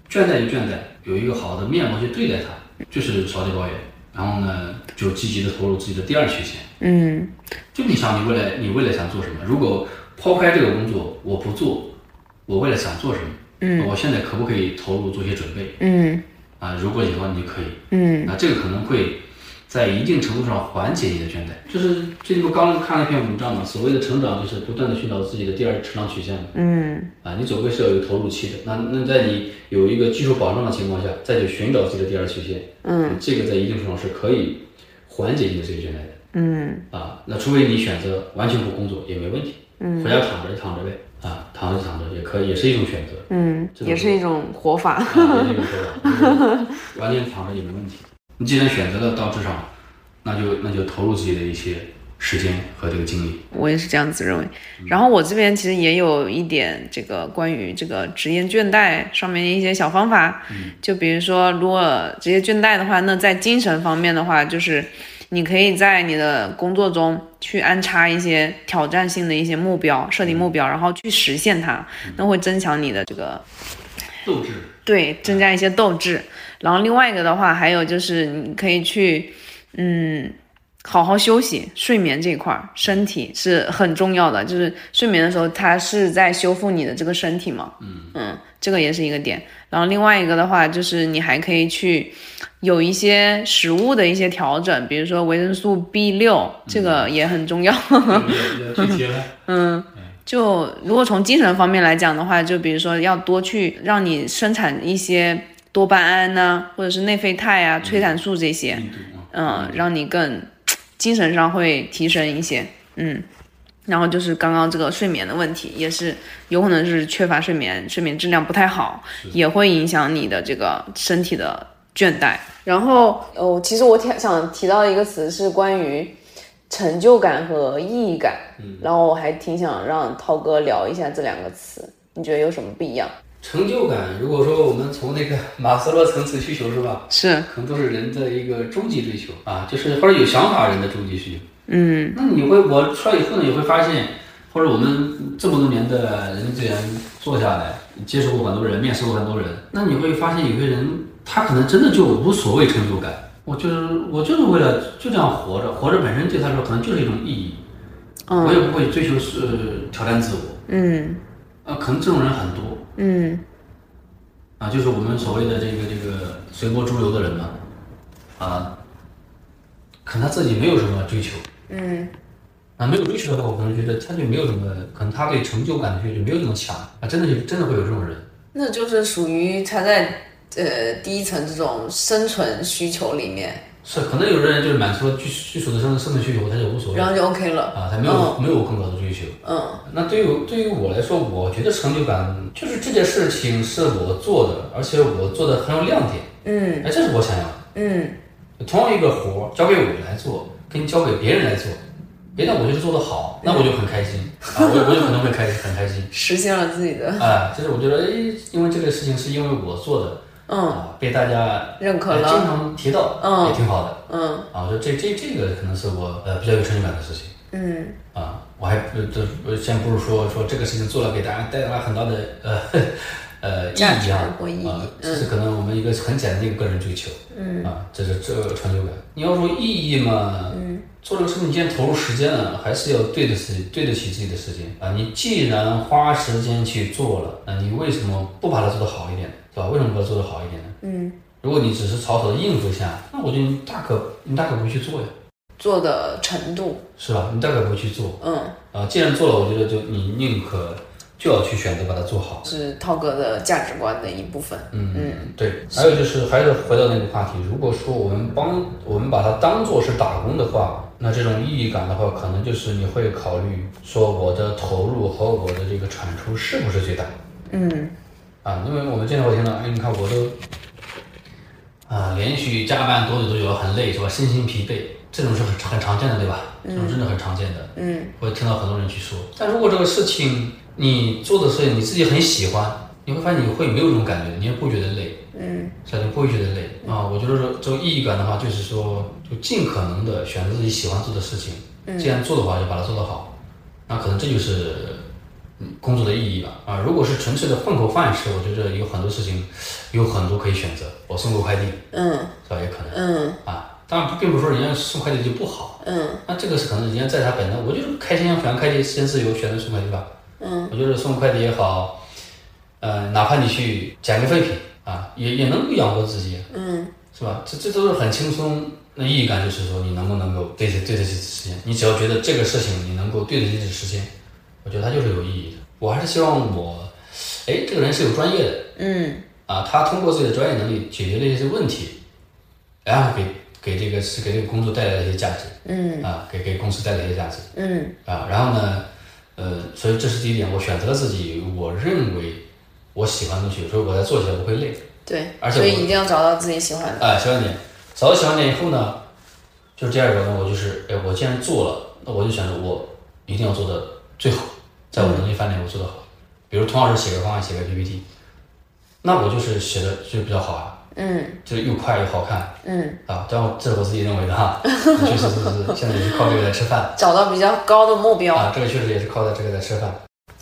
倦怠就倦怠，有一个好的面貌去对待它，就是少点抱怨，然后呢，就积极的投入自己的第二曲线。嗯就你想你未来你未来想做什么？如果抛开这个工作，我不做，我未来想做什么？嗯，我现在可不可以投入做些准备嗯啊？如果以后你可以，嗯那这个可能会在一定程度上缓解你的倦怠。就是最近不刚看了一篇文章嘛，所谓的成长就是不断的寻找自己的第二成长曲线嘛。嗯啊，你总归是要有投入期的。那那在你有一个基础保障的情况下，再去寻找自己的第二曲线，嗯，这个在一定程度上是可以缓解你的这个倦怠的。嗯啊，那除非你选择完全不工作也没问题，嗯，回家躺着就躺着呗，啊，躺着就躺着也可以，也是一种选择，嗯，也是一种活法。啊，也是一种活法，完全躺着也没问题。你既然选择了到职场，那就那就投入自己的一些时间和这个精力。我也是这样子认为。然后我这边其实也有一点这个关于这个职业倦怠上面的一些小方法，就比如说，如果职业倦怠的话，那在精神方面的话，就是你可以在你的工作中去安插一些挑战性的一些目标，设定目标，然后去实现它，那会增强你的这个斗志，对，增加一些斗志。然后另外一个的话，还有就是你可以去，嗯，好好休息，睡眠这一块儿，身体是很重要的。就是睡眠的时候，它是在修复你的这个身体嘛，嗯这个也是一个点。然后另外一个的话，就是你还可以去有一些食物的一些调整，比如说维生素 B 六，这个也很重要。比较具体了，就如果从精神方面来讲的话，就比如说要多去让你生产一些多巴胺呐、或者是内啡肽啊、催产素这些，嗯，让你更精神上会提升一些，嗯。然后就是刚刚这个睡眠的问题，也是有可能是缺乏睡眠，睡眠质量不太好，也会影响你的这个身体的倦怠。然后，哦，其实我挺想提到一个词是关于成就感和意义感，嗯。然后我还挺想让涛哥聊一下这两个词，你觉得有什么不一样？成就感，如果说我们从那个马斯洛层次需求是吧，是，可能都是人的一个终极追求啊，就是或者有想法人的终极需求。嗯，那你会我出来以后呢，你会发现，或者我们这么多年的人力资源做下来，接触过很多人，面试过很多人，那你会发现有些人他可能真的就无所谓成就感，我就是我就是为了就这样活着，活着本身对他来说可能就是一种意义，我也不会追求是挑战自我，嗯。啊，可能这种人很多，嗯。啊，就是我们所谓的这个这个随波逐流的人嘛，啊，可能他自己没有什么追求。嗯。啊，没有追求的话，我可能觉得他就没有什么，可能他对成就感的需求没有那么强。啊，真的就真的会有这种人。那就是属于他在呃第一层这种生存需求里面，是，可能有的人就是满足了基基础的生生存需求，他就无所谓。然后就 OK 了。啊，他没有、没有更高的追求。嗯。那对于对于我来说，我觉得成就感就是这件事情是我做的，而且我做的很有亮点，嗯。哎，这是我想要的。嗯。同样一个活儿交给我来做，跟交给别人来做，别人我觉得做得好，那我就很开心。啊，我我就可能会开心很开心。实现了自己的。哎，就是我觉得，哎，因为这个事情是因为我做的，嗯。啊，被大家认可了。经。常提到，嗯。也挺好的，嗯。啊，我觉得这这这个可能是我呃比较有成就感的事情，嗯。啊，我还不这呃先不是说说这个事情做了给大家带来很大的呃呃意义啊，啊，这是可能我们一个很简单的一个个人追求，嗯。啊，这是这个成就感。你要说意义嘛，嗯。做这个事情，你既然投入时间了，还是要对得起对得起自己的时间。啊。你既然花时间去做了，那你为什么不把它做得好一点，对吧？为什么不要做得好一点呢？嗯，如果你只是草草的应付一下，那我觉得你大可你大可不会去做呀，做的程度，是吧？你大可不会去做嗯，啊。既然做了，我觉得就你宁可就要去选择把它做好。是涛哥的价值观的一部分。嗯嗯，对。还有就是，还是回到那个话题，如果说我们帮我们把它当做是打工的话，那这种意义感的话，可能就是你会考虑说我的投入和我的这个产出是不是最大嗯啊？因为我们经常会听到，哎，你看我都啊连续加班多久多久很累是吧？身心疲惫，这种是很很常见的对吧？这种真的很常见的。嗯我听到很多人去说，但如果这个事情你做的事情你自己很喜欢，你会发现你会没有这种感觉，你也不会觉得累，嗯是吧？你不会觉得累啊。我觉得说这种意义感的话，就是说就尽可能的选择自己喜欢做的事情，既然做的话就把它做得好，那可能这就是嗯工作的意义吧啊。如果是纯粹的混口饭吃，我觉得有很多事情有很多可以选择，我送个快递嗯是吧？也可能嗯啊。当然，并不是说人家送快递就不好，嗯那这个是可能人家在他本能，我就是开心，反正快递时间自由，选择送快递吧。嗯，我觉得送快递也好，呃，哪怕你去捡个废品啊，也也能够养活自己，嗯是吧？这这都是很轻松。那意义感就是说，你能不能够对得对得起时间？你只要觉得这个事情你能够对得起时间，我觉得它就是有意义的。我还是希望我，哎，这个人是有专业的嗯啊，他通过自己的专业能力解决了一些问题，然后给给这个是给这个工作带来了一些价值。嗯啊，给给公司带来一些价值嗯啊。然后呢，呃，所以这是第一点，我选择了自己我认为我喜欢的东西，所以我在做起来不会累。对，而且我所以一定要找到自己喜欢的。哎，喜欢点，找到喜欢点以后呢，就是第二个呢，我就是，哎，我既然做了，那我就想着我一定要做的最好，在我能力范围内我做得好。比如童老师写个方案，写个 PPT，那我就是写的就比较好啊，嗯就是又快又好看嗯，啊。但我这是我自己认为的哈，确实是是现在也是靠这个来吃饭。找到比较高的目标。啊，这个确实也是靠在这个在吃饭，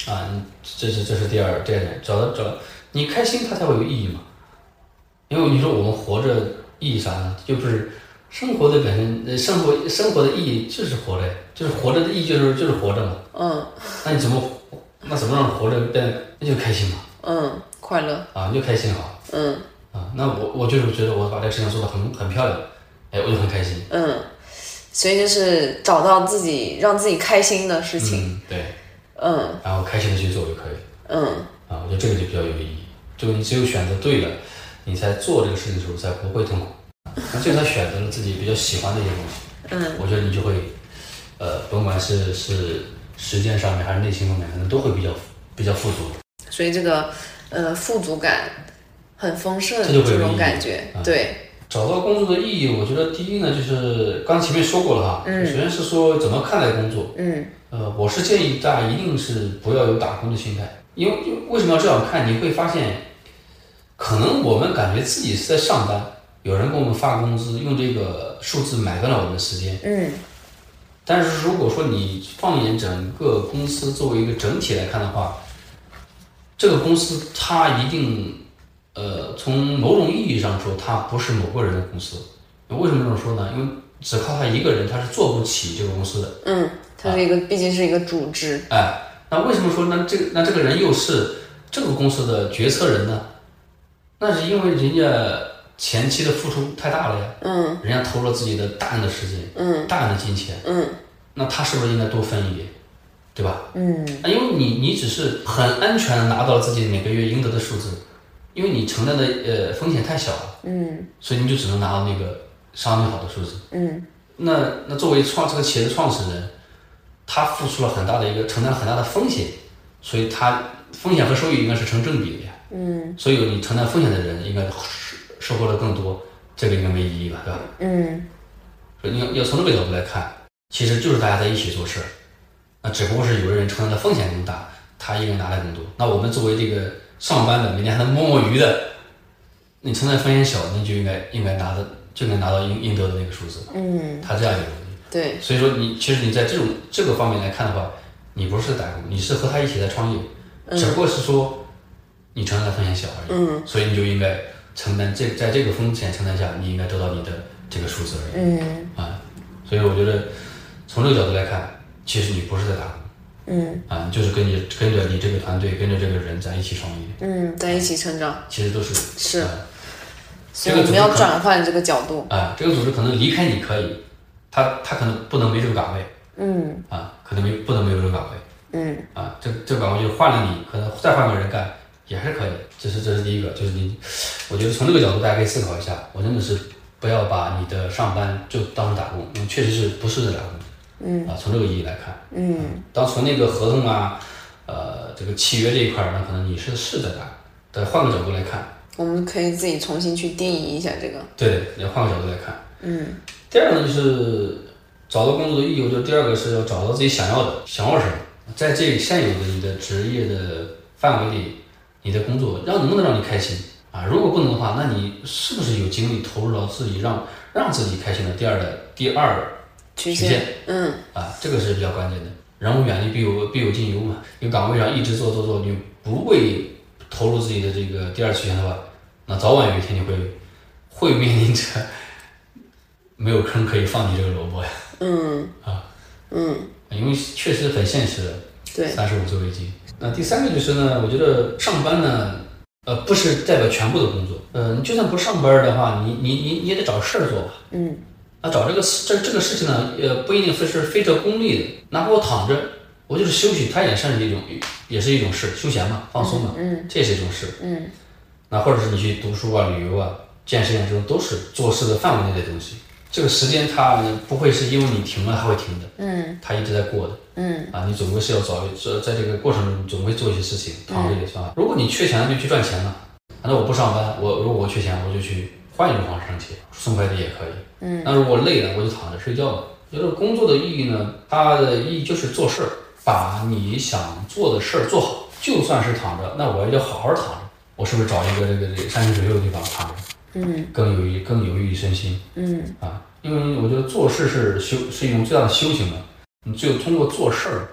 啊，你这是这是第二第二点，找到找到你开心，它才会有意义嘛。因为你说我们活着意义啥呢？又不是生活的本身，呃生活生活的意义就是活着呀，就是活着的意义就是就是活着嘛。嗯那你怎么那怎么让活着变得那就开心嘛？嗯，快乐。啊，你就开心好嗯啊。那我我就是觉得我把这个事情做得很很漂亮，哎，我就很开心。嗯，所以就是找到自己让自己开心的事情。嗯，对，嗯然后开心的去做就可以。嗯啊，我觉得这个就比较有意义。就你只有选择对了，你才做这个事情的时候才不会痛苦。那这是他选择了自己比较喜欢的一些东西，嗯我觉得你就会，呃，甭管是是时间上面还是内心方面，可能都会比较比较富足。所以这个呃富足感很丰盛，这就会有这种感觉，啊对，找到工作的意义，我觉得第一呢，就是刚前面说过了哈，嗯首先是说怎么看待工作，嗯呃，我是建议大家一定是不要有打工的心态，因为因为为什么要这样看？你会发现，可能我们感觉自己是在上班，有人给我们发工资，用这个数字买断了我们的时间。嗯但是如果说你放眼整个公司作为一个整体来看的话，这个公司它一定，呃，从某种意义上说，它不是某个人的公司。为什么这么说呢？因为只靠他一个人，他是做不起这个公司的。嗯，它是一个，毕竟是一个组织，哎，那为什么说那这个那这个人又是这个公司的决策人呢？那是因为人家前期的付出太大了呀，嗯。人家投入了自己的大量的时间，嗯。大量的金钱，嗯。那他是不是应该多分一点，对吧？嗯。啊，因为你你只是很安全的拿到了自己每个月应得的数字，因为你承担的呃风险太小了，嗯。所以你就只能拿到那个商定好的数字。嗯。那那作为创这个企业的创始人，他付出了很大的一个承担了很大的风险，所以他风险和收益应该是成正比的呀。嗯。所以你承担风险的人应该收收获了更多，这个应该没意义吧，对吧？嗯所以你要要从这个角度来看，其实就是大家在一起做事儿，那只不过是有的人承担的风险更大，他应该拿的更多。那我们作为这个上班的，每天还能摸摸鱼的，你承担风险小，你就应该应该拿的就应该拿到应应得的那个数字，嗯，他这样一个逻辑。对，所以说你其实你在这种这个方面来看的话，你不是在打工，你是和他一起在创业，只不过是说你承担的风险小而已。嗯所以你就应该承担这在这个风险承担下，你应该得到你的这个数字而已。嗯。啊，所以我觉得从这个角度来看，其实你不是在打。工嗯。啊，就是跟你跟着你这个团队，跟着这个人在一起创业，嗯，在一起成长，其实都是。是。啊。所以我们要转换这个角度，啊，这个组织可能离开你可以，他他可能不能没这个岗位。嗯。啊，可能没不能没有这个岗位。嗯。啊，这这个岗位就换了你，可能再换个人干也是可以。这是这是第一个，就是你，我觉得从这个角度大家可以思考一下。我真的是不要把你的上班就当成打工，因为确实是不是在打工。嗯啊，从这个意义来看，嗯当从那个合同啊，呃，这个契约这一块儿，那可能你是是在打工。但换个角度来看，我们可以自己重新去定义一下这个，对，你要换个角度来看。嗯第二个呢，就是找到工作的意义，我觉得第二个是要找到自己想要的，想要什么，在这现有的你的职业的范围里，你的工作让能不能让你开心啊？如果不能的话，那你是不是有精力投入到自己让让自己开心的第二的第二曲线，嗯啊？这个是比较关键的。人无远虑，必有必有近忧嘛。一个岗位上一直做做做，你不会投入自己的这个第二曲线的话，那早晚有一天你会会面临着没有坑可以放你这个萝卜呀。嗯啊嗯，因为确实很现实的，对，三十五岁危机。那第三个就是呢，我觉得上班呢，呃，不是代表全部的工作，呃，你就算不上班的话，你你你你也得找事儿做吧。嗯那找这个事这这个事情呢，呃，不一定非是非着功利的，哪怕我躺着，我就是休息，它也算是一种，也是一种事，休闲嘛，放松嘛，嗯这也是一种事。嗯那或者是你去读书啊、旅游啊、健身啊，这种都是做事的范围内的东西。这个时间它不会是因为你停了它会停的，嗯它一直在过的。嗯啊，你总归是要找这在这个过程中，你总会做一些事情，躺着也算。如果你缺钱了，就去赚钱了。那我不上班，我如果我缺钱，我就去换一种方式挣钱，送快递也可以。嗯。那如果累了，我就躺着睡觉了。觉得工作的意义呢，它的意义就是做事儿，把你想做的事儿做好。就算是躺着，那我也要好好躺着。我是不是找一个这个这个山清水秀的地方躺着，嗯更有益更有益于身心？嗯啊，因为我觉得做事是修是一种最大的修行嘛。你只有通过做事儿，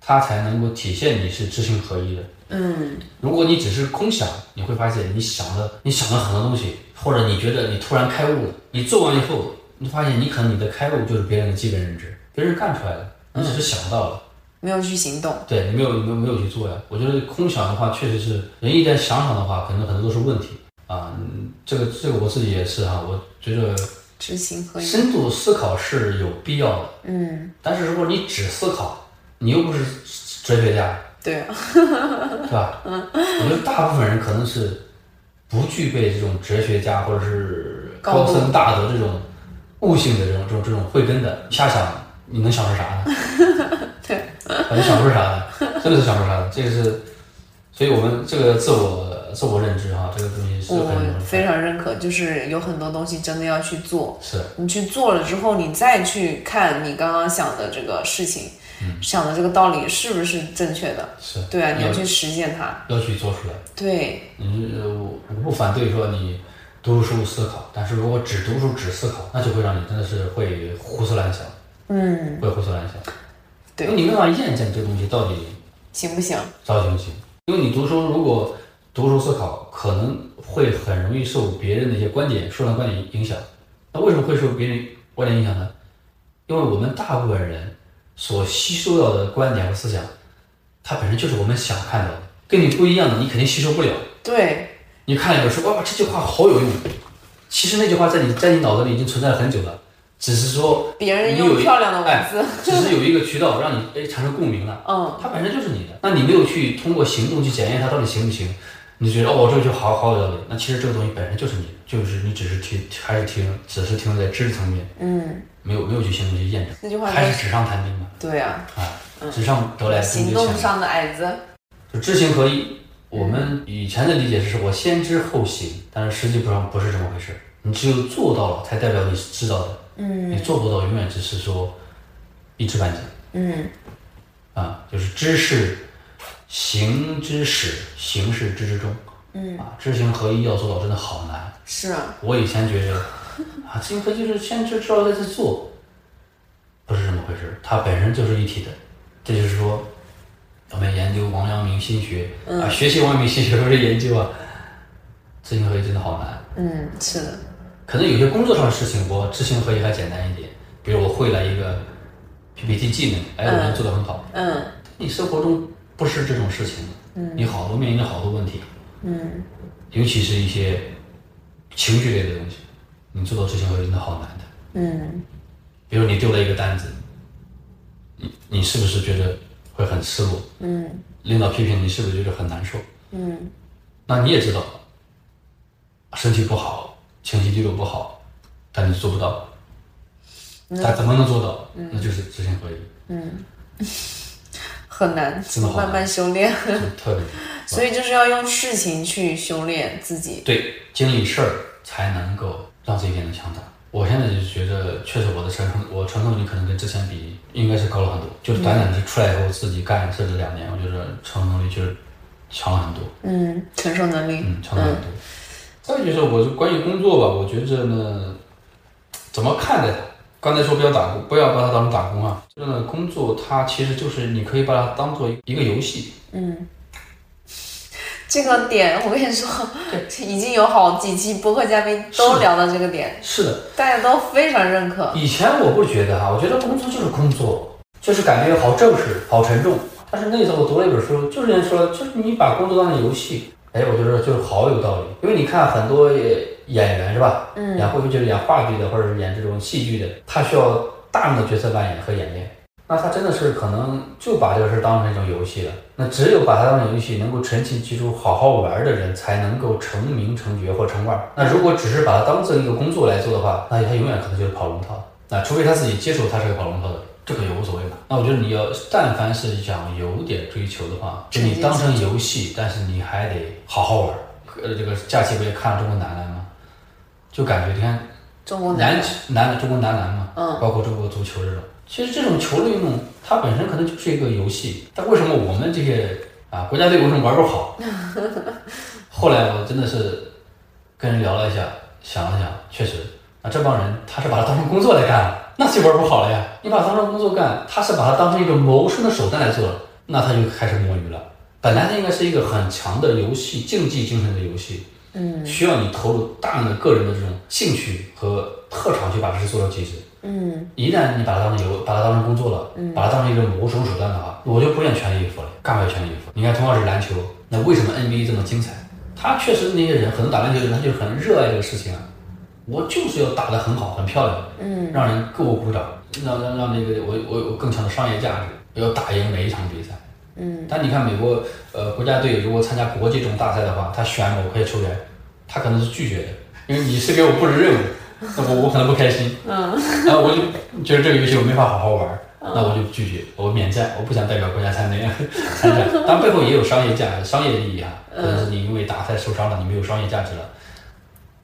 它才能够体现你是知行合一的。嗯如果你只是空想，你会发现你想的你想了很多东西，或者你觉得你突然开悟了，你做完以后，你发现你可能你的开悟就是别人的基本认知，别人干出来的，你只是想到了。没有去行动，对你没有没有没有去做呀。我觉得空想的话，确实是人一旦想想的话，可能很多都是问题啊。嗯这个这个我自己也是哈，我觉得知行合一，深度思考是有必要的，嗯，但是如果你只思考，你又不是哲学家，对啊，是吧？嗯，我觉得大部分人可能是不具备这种哲学家或者是高高度僧大德这种悟性的这种这种这种慧根的，瞎想你能想出啥呢？对，你想出啥呢？真的是想出啥呢？这个是，所以我们这个自我自我认知哈，这个东西是我非常认可，就是有很多东西真的要去做。是你去做了之后，你再去看你刚刚想的这个事情，想的这个道理是不是正确的？是，对啊，你要要去实践它。要去做出来。对，你呃，我我不反对说你读书思考，但是如果只读书只思考，那就会让你真的是会胡思乱想，嗯，会胡思乱想。对因为你没办法验证这个东西到底行不行？到底行不行。因为你读书如果读书思考，可能会很容易受别人的一些观点、说的观点影响。那为什么会受别人观点影响呢？因为我们大部分人所吸收到的观点和思想，它本身就是我们想看到的，跟你不一样的，你肯定吸收不了。对，你看了一本书，哇，这句话好有用。其实那句话在你在你脑子里已经存在了很久了，只是说别人你有一用漂亮的文哎字，只是有一个渠道让你哎产生共鸣了。嗯，它本身就是你的，那你没有去通过行动去检验它到底行不行，你觉得哦，这个就好好有道理。那其实这个东西本身就是你的，就是你只是停，还是停，只是停留在知识层面，嗯，没有没有去行动去验证，那句话还是纸上谈兵嘛，对啊，啊，纸上得来终行。动上的矮子，就知行合一。我们以前的理解是我先知后行，但是实际上不是这么回事。你只有做到了，才代表你是知道的。嗯，你做不到，永远只是说一知半解。嗯，啊，就是知是行之始，行事之之终。嗯，啊，知行合一要做到真的好难。是啊，我以前觉得 啊，知行合一就是先知知道再去做，不是这么回事。它本身就是一体的。这就是说，我们研究王阳明心学、啊，学习王阳明心学不是研究啊，知行合一真的好难。嗯，是的，可能有些工作上的事情，我知行合一还简单一点，比如我会了一个 PPT 技能，哎，我能做的很好。嗯你生活中不是这种事情，嗯，你好多面临着好多问题，嗯，尤其是一些情绪类的东西，你做到知行合一真的好难的。嗯，比如你丢了一个单子，你你是不是觉得会很失落？嗯，领导批评你是不是觉得很难受？嗯，那你也知道，身体不好，情绪低落不好，但你做不到，但怎么能做到？那就是知行合一，很难慢慢修炼，就特别 难。所以就是要用事情去修炼自己。对，经历事儿才能够让自己变得强大。我现在就觉得，确实我的承受，我承受力可能跟之前比，应该是高了很多。就是短短的出来以后自己干，甚至两年，我觉得承受能力就是强了很多，嗯，承受能力，嗯，强了很多。再就是我关于工作吧，我觉着呢，怎么看待它？刚才说不要打工，不要把它当成打工啊。真的工作它其实就是你可以把它当做一个游戏，嗯，这个点我跟你说，已经有好几期播客嘉宾都聊到这个点，是的，大家都非常认可。以前我不觉得哈，我觉得工作就是工作，就是感觉好正式、好沉重。但是那时候我读了一本书，就是人说，就是你把工作当成游戏，哎，我觉得就是好有道理。因为你看很多演员是吧，嗯演会就是演话剧的，或者是演这种戏剧的，他需要大量的角色扮演和演练。那他真的是可能就把这个事儿当成一种游戏了。那只有把它当成游戏，能够沉浸其中、好好玩的人，才能够成名成角或成腕儿。那如果只是把它当成一个工作来做的话，那他永远可能就是跑龙套。那除非他自己接受他是个跑龙套的，这个也无所谓嘛。那我觉得你要但凡是想有点追求的话，就你当成游戏，但是你还得好好玩儿。呃，这个假期不也看了中国男篮吗？就感觉你看中国男男的中国男篮嘛，嗯包括中国足球这种，其实这种球类运动它本身可能就是一个游戏，但为什么我们这些啊国家队为什么玩不好？后来我真的是跟人聊了一下，想了想，确实，那这帮人他是把它当成工作来干了，那就玩不好了呀。你把它当成工作干，他是把它当成一个谋生的手段来做了，那他就开始摸鱼了。本来它应该是一个很强的游戏，竞技精神的游戏，嗯需要你投入大量的个人的这种兴趣和特长去把这事做到极致。嗯一旦你把它当成有，把它当成工作了，嗯把它当成一种谋生手段的话，我就不愿全力以赴了，干嘛要全力以赴。你看，同样是篮球，那为什么 NBA 这么精彩？他确实那些人，很多打篮球的人，他就很热爱这个事情啊。我就是要打得很好，很漂亮，嗯让人给我鼓掌，让让让那个我我有更强的商业价值，要打赢每一场比赛。嗯但你看美国呃国家队如果参加国际这种大赛的话，他选某些球员，他可能是拒绝的，因为你是给我布置任务，那我我可能不开心，嗯然后我就觉得这个游戏我没法好好玩，那我就拒绝，我免战，我不想代表国家参战 参战。当然背后也有商业价商业利益啊，可能是你因为打赛受伤了，你没有商业价值了。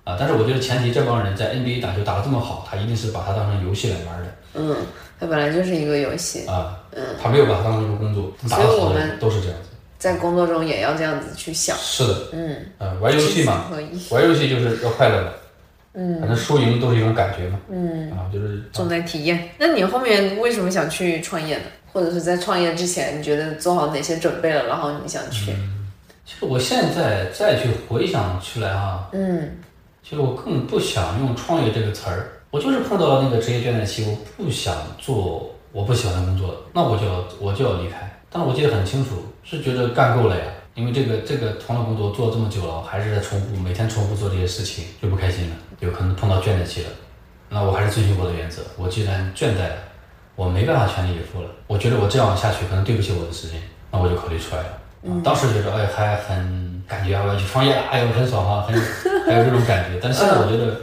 啊，但是我觉得前提这帮人在 NBA 打球打得这么好，他一定是把它当成游戏来玩的嗯，它本来就是一个游戏，啊，他没有把它当成一个工作。所以我们都是这样子。在工作中也要这样子去想。是的，嗯，呃，玩游戏嘛，玩游戏就是要快乐嘛，嗯，反正输赢都是一种感觉嘛，嗯，啊，就是重在体验。那你后面为什么想去创业呢？或者是在创业之前，你觉得做好哪些准备了，然后你想去？其实我现在再去回想起来啊，嗯其实我更不想用创业这个词儿，我就是碰到了那个职业倦怠期，我不想做我不喜欢的工作了，那我就要我就要离开。但是我记得很清楚，是觉得干够了呀，因为这个这个同样的工作做了这么久了，还是在重复每天重复做这些事情，就不开心了，有可能碰到倦怠期了。那我还是遵循我的原则，我既然倦怠了，我没办法全力以赴了，我觉得我这样下去可能对不起我的时间，那我就考虑出来了。嗯当时觉得哎还很感觉啊我要去创业了，哎呦很爽啊，很还有这种感觉。但是现在我觉得，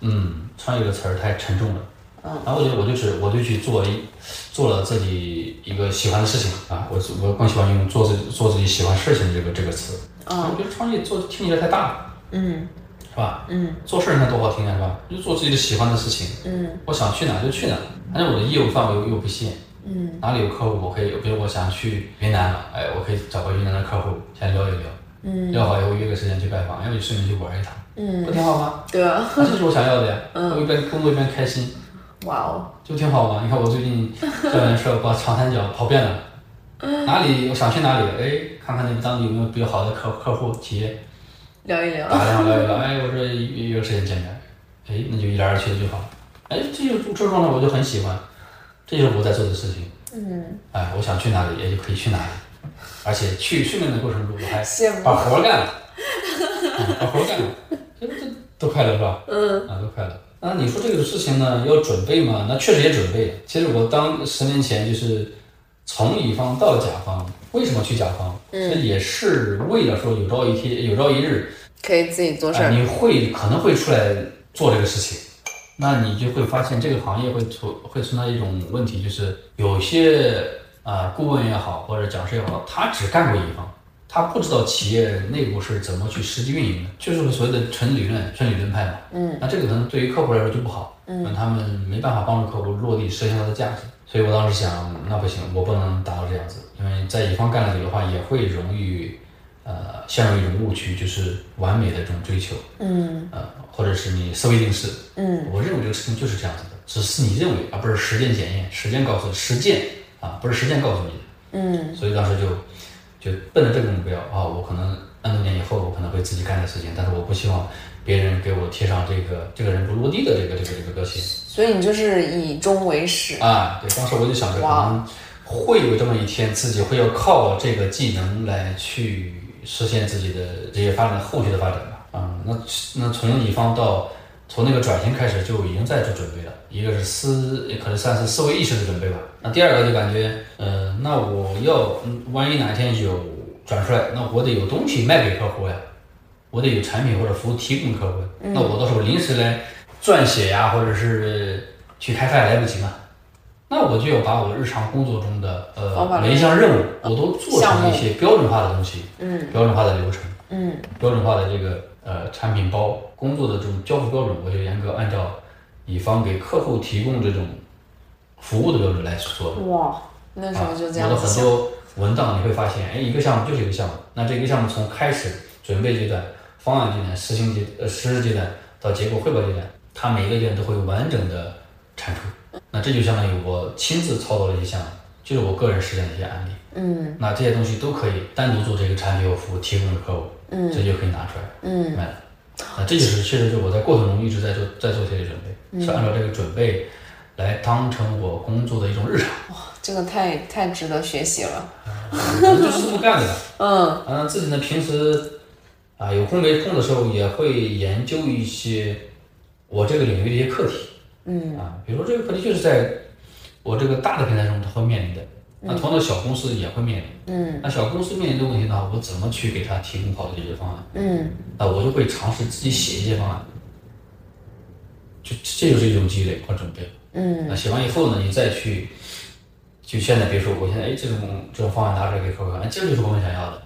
嗯，创业这个词儿太沉重了。然后我觉得我就是我就去做一做了自己一个喜欢的事情啊，我我更喜欢用做自己做自己喜欢事情这个这个词。我觉得创业做听起来太大了，嗯。是吧？嗯。做事儿你看多好听啊，是吧？就做自己的喜欢的事情，嗯。我想去哪就去哪，反正我的业务范围又又不限，嗯。哪里有客户我可以，比如我想去云南了，哎，我可以找个云南的客户先聊一聊，嗯。聊好以后约个时间去拜访，要不就顺便去玩一趟，嗯，不挺好吗？对啊，那这是我想要的呀，我一边工作一边开心，哇哦，就挺好嘛。你看我最近校园社把长三角跑遍了，哪里我想去哪里，哎，看看那个当地有没有比较好的客客户企业，聊一聊。打电话聊一聊，哎，我说约约时间见面，哎，那就一来二去的就好了，哎，这就这种状态我就很喜欢，这就是我在做的事情，嗯，哎，我想去哪里也就可以去哪里，而且去训练的过程中我还把活干了，嗯把活干了，这这都快乐是吧？嗯。啊，都快乐。那你说这个事情呢，要准备吗？那确实也准备了。其实我当十年前就是从乙方到甲方，为什么去甲方？嗯这也是为了说有朝一天，有朝一日，可以自己做事。你会可能会出来做这个事情，那你就会发现这个行业会存会存在一种问题，就是有些啊、顾问也好或者讲师也好，他只干过乙方，他不知道企业内部是怎么去实际运营的，就是所谓的纯理论纯理论派嘛。嗯，那这个可能对于客户来说就不好，嗯，他们没办法帮助客户落地实现它的价值。所以我当时想，那不行，我不能达到这样子，因为在乙方干了久的话，也会容易呃陷入一种误区，就是完美的这种追求。嗯呃，或者是你思维定式。嗯，我认为这个事情就是这样子的，只是你认为，而不是实践检验。实践告诉，实践啊，不是实践告诉你的。嗯所以当时就就奔着这个目标啊，我可能 N 多年以后，我可能会自己干的事情，但是我不希望别人给我贴上这个这个人不落地的这个这个这个标签所以你就是以终为始。啊。对，当时我就想着，可能会有这么一天，自己会要靠这个技能来去实现自己的这些发展后续的发展吧。啊，那那从乙方到从那个转型开始就已经在做准备了，一个是思，也可能算是思维意识的准备吧。那第二个就感觉，呃，那我要，嗯万一哪天有转出来，那我得有东西卖给客户呀，我得有产品或者服务提供给客户呀。那我到时候临时来撰写呀，或者是去开发也来不及嘛。那我就要把我日常工作中的呃每一项任务，我都做成一些标准化的东西，嗯标准化的流程。嗯标准化的这个呃产品包工作的这种交付标准，我就严格按照乙方给客户提供这种服务的标准来去做的。哇，那时候就这啊、我的。很多文档你会发现，哎，一个项目就是一个项目，那这个项目从开始准备阶段、方案阶段、实行阶呃实施阶段到结果汇报阶段，它每一个阶段都会有完整的产出。那这就相当于我亲自操作了一些项目，就是我个人实践的一些案例。嗯那这些东西都可以单独做这个产品和服务提供给客户，嗯这就可以拿出来。嗯卖了。那这就是确实是我在过程中一直在做在做这些准嗯备，是按照这个准备来当成我工作的一种日常，哇这个太太值得学习了。就是这么干的。嗯嗯，自己呢平时啊有空没空的时候也会研究一些我这个领域的一些课题嗯啊，比如说这个课题就是在我这个大的平台中它会面临的，那同样的小公司也会面临。嗯那小公司面临的问题呢，我怎么去给他提供好的解决方案？嗯那我就会尝试自己写一些方案。就这就是一种积累和准备。嗯那写完以后呢，你再去，就现在别说，我现在哎这种这种方案拿出来给客户看，哎这就是我们想要的，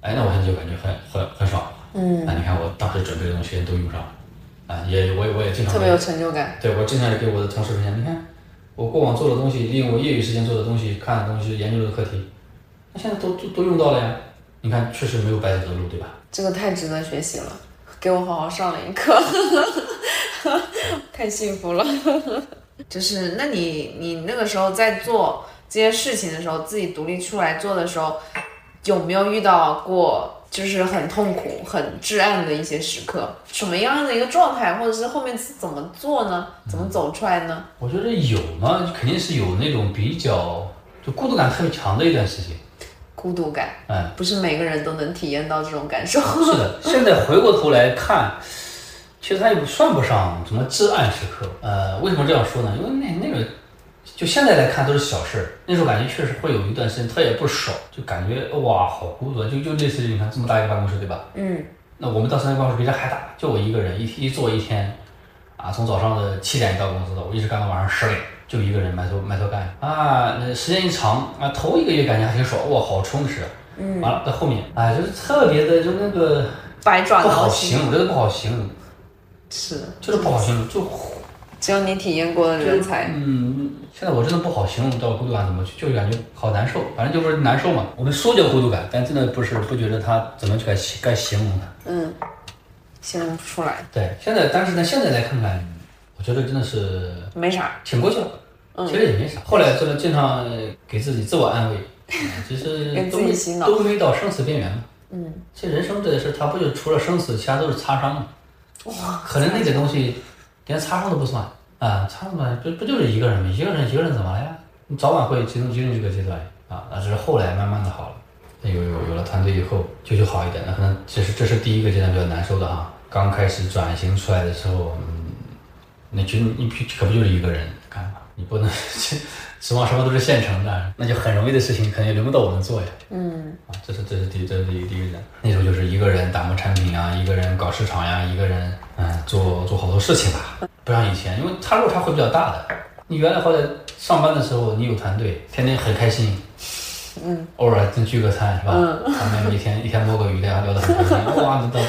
哎那我现在就感觉很很很爽。嗯，啊，你看我当时准备的东西都用上了，啊也我也我也经常特别有成就感。对我经常也给我的同事分享，你看我过往做的东西，利用我业余时间做的东西，看的东西，研究的课题，那现在都都都用到了呀。你看，确实没有白走的路，对吧？这个太值得学习了，给我好好上了一课，太幸福了。就是，那你你那个时候在做这些事情的时候，自己独立出来做的时候，有没有遇到过就是很痛苦、很至暗的一些时刻？什么样的一个状态，或者是后面是怎么做呢？怎么走出来呢？我觉得有嘛，肯定是有那种比较就孤独感特别强的一段时间。孤独感，嗯，不是每个人都能体验到这种感受。是的，现在回过头来看，其实它也算不上什么至暗时刻。呃，为什么这样说呢？因为那那个，就现在来看都是小事儿，那时候感觉确实会有一段时间，它也不爽，就感觉哇好孤独啊，就就类似于你看这么大一个办公室，对吧？嗯那我们当时那办公室比这还大，就我一个人，一一坐一天，啊，从早上的七点到公司的，我一直干到晚上十点，就一个人埋头埋头干啊。那时间一长啊，头一个月感觉还挺爽，哇，好充实。嗯。完了到后面啊，就是特别的，就那个百爪不好挠心，形容，这个不好形容，是，就是不好形容，就只有你体验过的人才。嗯，现在我真的不好形容到孤独感怎么去，就是感觉好难受，反正就是难受嘛。我们说叫孤独感，但真的不是不觉得它怎么去该该形容它。嗯，形容不出来，对，现在但是呢，现在来看看，我觉得真的是没啥。挺过去了，嗯其实也没啥。后来真的经常给自己自我安慰，嗯其实 都没都没到生死边缘嘛。嗯，其实人生这些事，它不就除了生死，其他都是擦伤嘛。哇，可能那个东西连擦伤都不算啊，擦伤嘛，不不就是一个人吗？一个人一个人怎么了呀？你早晚会进入进入这个阶段啊，那只是后来慢慢的好了。有有有了团队以后就就好一点，那可能这是这是第一个阶段比较难受的哈。刚开始转型出来的时候，嗯，那就你可不就是一个人干嘛？你不能 指望什么都是现成的，那就很容易的事情肯定也轮不到我们做呀。嗯，啊，这是这是第这是第一第一个人，那时候就是一个人打磨产品啊，一个人搞市场呀，一个人嗯做做好多事情吧，不像以前，因为他落差会比较大的。你原来好歹上班的时候你有团队，天天很开心，嗯，偶尔真聚个餐是吧？嗯，他们一天一天摸个鱼，大家聊得很开心，哇，这都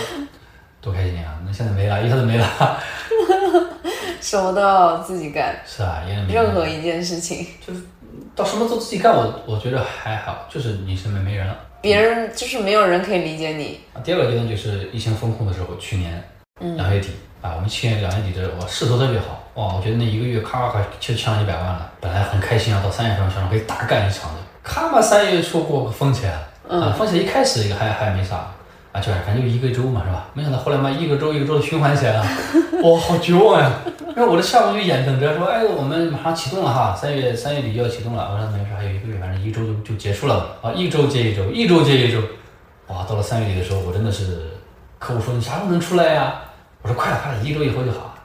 多开心啊！那现在没了，一下子没了，什么都要自己干，是啊，也任何一件事情。就是，到什么都自己干，我我觉得还好，就是你身边没人了。别人就是没有人可以理解你。啊，第二个阶段就是疫情风控的时候，去年两月底、啊，我们去年两月底的时候，哇，势头特别好，哇，我觉得那一个月咔咔咔就抢一百万了，本来很开心啊，到三月份想着可以大干一场的，咔嘛三月初给我封起来了，啊，封起来一开始还还没啥，就反正就一个周嘛是吧？没想到后来嘛一个周一个周的循环起来了，哇，好绝望呀！因为我的项目就眼等着说，哎，我们马上启动了哈，三月三月底就要启动了，我说没事，还有一个月，反正一周就就结束了啊，一周接一周，一周接一周，哇，到了三月底的时候，我真的是，客户说你啥时候能出来呀？我说快了快了，一周以后就好。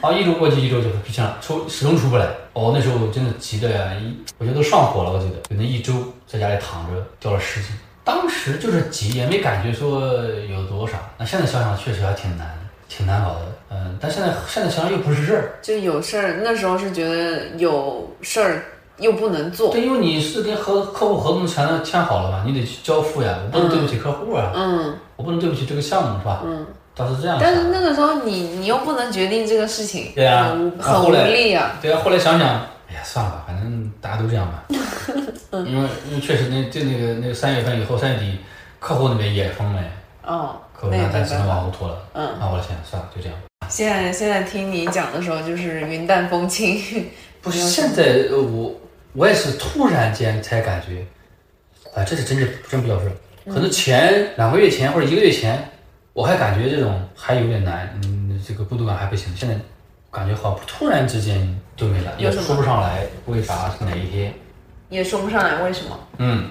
啊，一周过去一周就不行了，出始终出不来。哦，那时候真的急的呀，一我觉得都上火了，我记得就那一周在家里躺着掉了十斤，当时就是急，也没感觉说有多少。那现在想想确实还挺难，挺难搞的。嗯，但现在现在想想又不是事儿，就有事儿，那时候是觉得有事儿又不能做。对，因为你是跟合客户合同签了签好了嘛，你得去交付呀，我不能对不起客户啊，嗯我不能对不起这个项目是吧？嗯。当时这样。但是那个时候你你又不能决定这个事情，对啊很无力啊。对啊，后来想想，哎呀，算了吧，大家都这样吧。因为因为确实那就那个那个三月份以后，三月底客户那边也封了，哦，客户那也没那单只能。往后拖了。嗯啊，我的天，算了，就这样。现在现在听你讲的时候，就是云淡风轻。不是现在呃我我也是突然间才感觉，啊，这是真是真不叫事儿。可能前两个月前或者一个月前，我还感觉这种还有点难，嗯，这个孤独感还不行。现在感觉好，突然之间就没了，也说不上来为啥是哪一天。也说不上来为什么，嗯，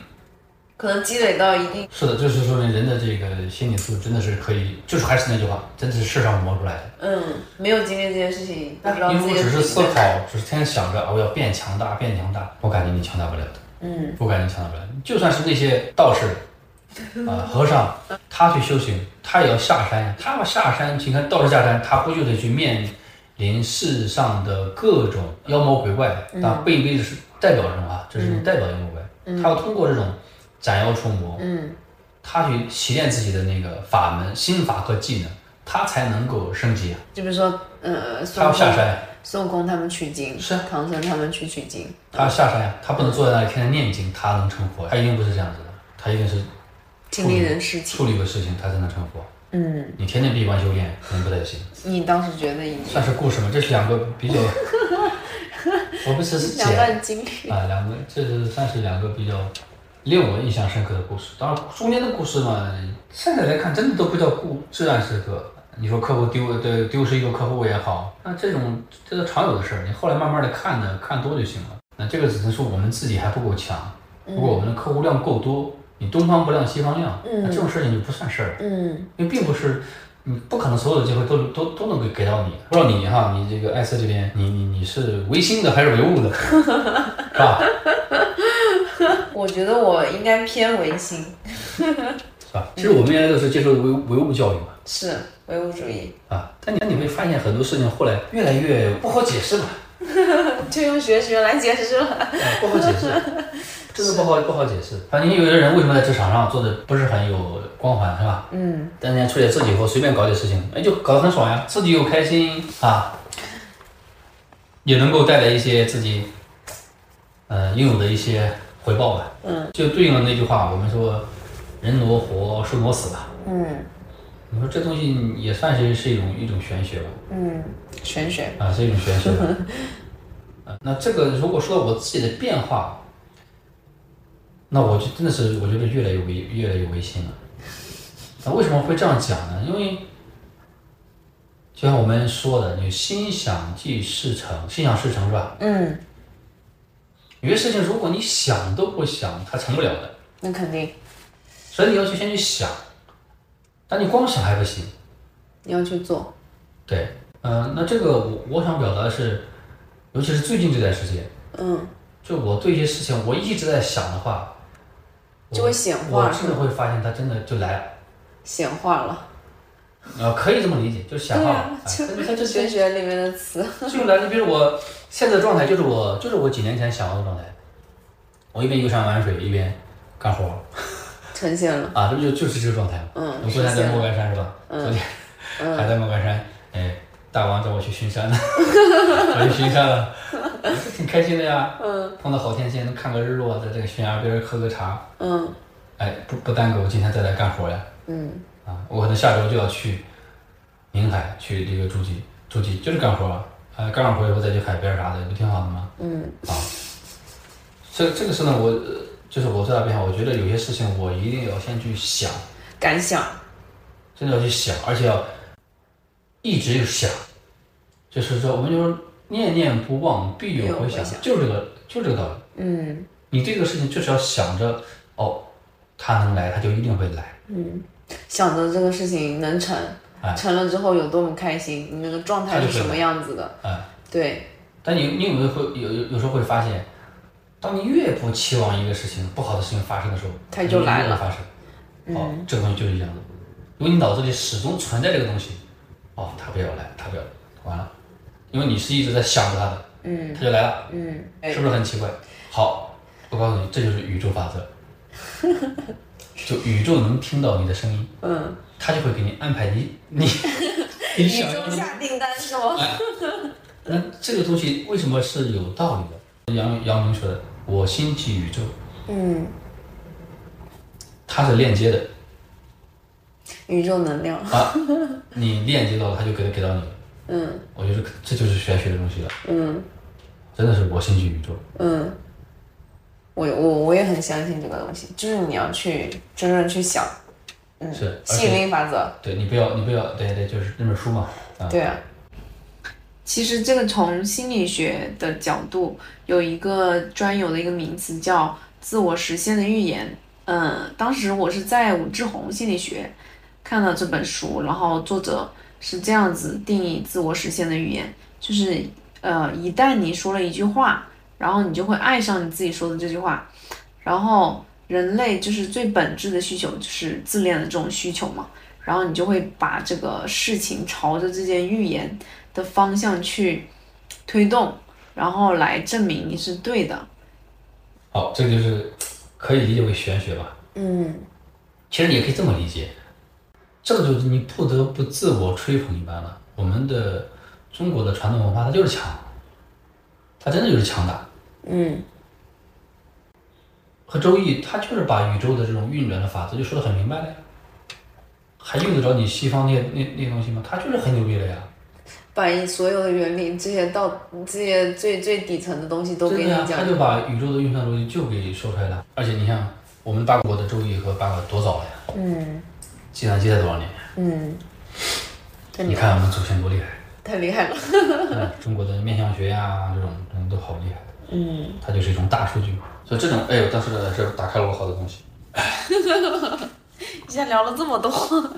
可能积累到一定，是的，就是说明人的这个心理素质真的是可以，就是还是那句话，真的是世上磨出来的。嗯，没有经历这件事情，不知道自己因为我只是思考，只是天天想着啊我要变强大，变强大，我感觉你强大不了的。嗯，我感觉强大不了。就算是那些道士 啊、和尚，他去修行，他也要下山呀。他要下山，你看道士下山，他不就得去面连世上的各种妖魔鬼怪，当然贝贝是代表人物啊，这是一种代表妖魔鬼怪，他要通过这种斩妖除魔，嗯。他去习练自己的那个法门、心法和技能，他才能够升级啊。就比如说，呃，他要下山，孙悟空他们取经，是啊。唐僧他们去取经，他要下山呀，他不能坐在那里天天念经，他能成佛，他一定不是这样子的，他一定是经历人事情。处理个事情，他才能成佛。嗯，你天天闭关修炼，可能不太行。你当时觉得已经算是故事吗？这是两个比较，我不只是两简段经历，啊，两个这是算是两个比较令我印象深刻的故事。当然，中间的故事嘛，现在来看真的都不叫故至暗时刻。你说客户丢对丢失一个客户也好，那这种这都常有的事儿。你后来慢慢的看呢，看多就行了。那这个只能说我们自己还不够强，如果我们的客户量够多，你东方不亮西方亮，那这种事情就不算事儿。嗯因为并不是你不可能所有的机会都都都能给给到你。不知道你哈，你这个艾斯这边，你你你是唯心的还是唯物的，是吧？我觉得我应该偏唯心，是吧？其实我们原来都是接受唯唯物教育嘛，是唯物主义，啊，但你但你会发现很多事情后来越来越不好解释嘛，就用学学来解释了。哎，不好解释，真的不好不好解释。反正有的人为什么在职场上做的不是很有光环，是吧？嗯，但人家出来自己以后随便搞点事情，哎，就搞得很爽呀，自己又开心啊，也能够带来一些自己，呃，应有的一些回报吧。嗯，就对应了那句话，我们说人挪活，树挪死吧。嗯你说这东西也算是是一种一种玄学吧？嗯，玄学，啊，是一种玄学。啊，那这个如果说到我自己的变化，那我就真的是我觉得越来越违越来越违心了。那为什么会这样讲呢？因为就像我们说的，你心想即事成，心想事成是吧？嗯，有些事情如果你想都不想，它成不了的。那肯定所以你要去先去想，但你光想还不行。你要去做。对，嗯、那这个我我想表达的是，尤其是最近这段时间，嗯，就我对一些事情我一直在想的话，就会显化我真的会发现它真的就来了。显化了，呃，可以这么理解，就是显化了。对啊哎但是它就玄学里面的词。就来你。比如我现在的状态，就是我就是我几年前想要的状态，我一边游山玩水，一边干活呈现了，啊，这不就就是这个状态吗？嗯我昨天在莫干山是吧？昨天 还在莫干山，哎，大王叫我去巡山了，我去巡山了，挺开心的呀。嗯，碰到好天气，能看个日落，在这个悬崖边喝个茶，嗯哎，不不耽搁我今天再来干活呀。嗯啊，我可能下周就要去宁海去这个诸暨，诸暨就是干活儿，啊，干完活以后再去海边啥的，不挺好的吗？嗯啊，这这个事呢，我呃就是我最大变化，我觉得有些事情我一定要先去想，敢想，真的要去想，而且要一直想，就是说我们就说念念不忘，必有回响就是这个就是这个道理。嗯你对这个事情就是要想着，哦，他能来，他就一定会来。嗯，想着这个事情能成，哎成了之后有多么开心，你那个状态是什么样子的？哎，对，但你你有没有会有有有时候会发现，当你越不期望一个事情不好的事情发生的时候，它就来了。发生。哦，这个东西就是一样的，因为你脑子里始终存在这个东西，哦，它不要来，它不要来，完了，因为你是一直在想着它的，嗯。它就来了，嗯，是不是很奇怪？好，我告诉你，这就是宇宙法则，就宇宙能听到你的声音，嗯，它就会给你安排你你 你宇宙下订单是吗？那这个东西为什么是有道理的？杨杨明说的“我心即宇宙嗯，”，它是链接的。宇宙能量，啊，你链接到了，它就给给到你。嗯。我觉得这就是玄学的东西了，嗯。真的是我心即宇宙。嗯，我我我也很相信这个东西，就是你要去真正去想，嗯，是吸引力法则，对你不要，你不要，对对，就是那本书嘛，啊，对啊，其实这个从心理学的角度有一个专有的一个名词叫自我实现的预言。嗯，当时我是在武志红心理学看到这本书，然后作者是这样子定义自我实现的预言，就是呃，一旦你说了一句话，然后你就会爱上你自己说的这句话，然后人类就是最本质的需求就是自恋的这种需求嘛，然后你就会把这个事情朝着这件预言的方向去推动，然后来证明你是对的。好，这个就是可以理解为玄学吧。嗯其实你也可以这么理解，这个就是你不得不自我吹捧一般了。我们的中国的传统文化它就是强，它真的就是强大。嗯和周易，它就是把宇宙的这种运转的法则就说的很明白了呀，还用得着你西方那些那那些东西吗？它就是很牛逼的呀，把一所有的原理，这些到这些最最底层的东西都给你讲他。就把宇宙的运算逻辑就给说出来了。而且你像我们八国的周易和八卦多早了呀，嗯计算机才多少年？嗯，你看我们祖先多厉害，太厉害了。嗯中国的面相学呀这种这种都好厉害。嗯，它就是一种大数据，所以这种，哎呦，当时是打开了我好多东西。一下聊了这么多，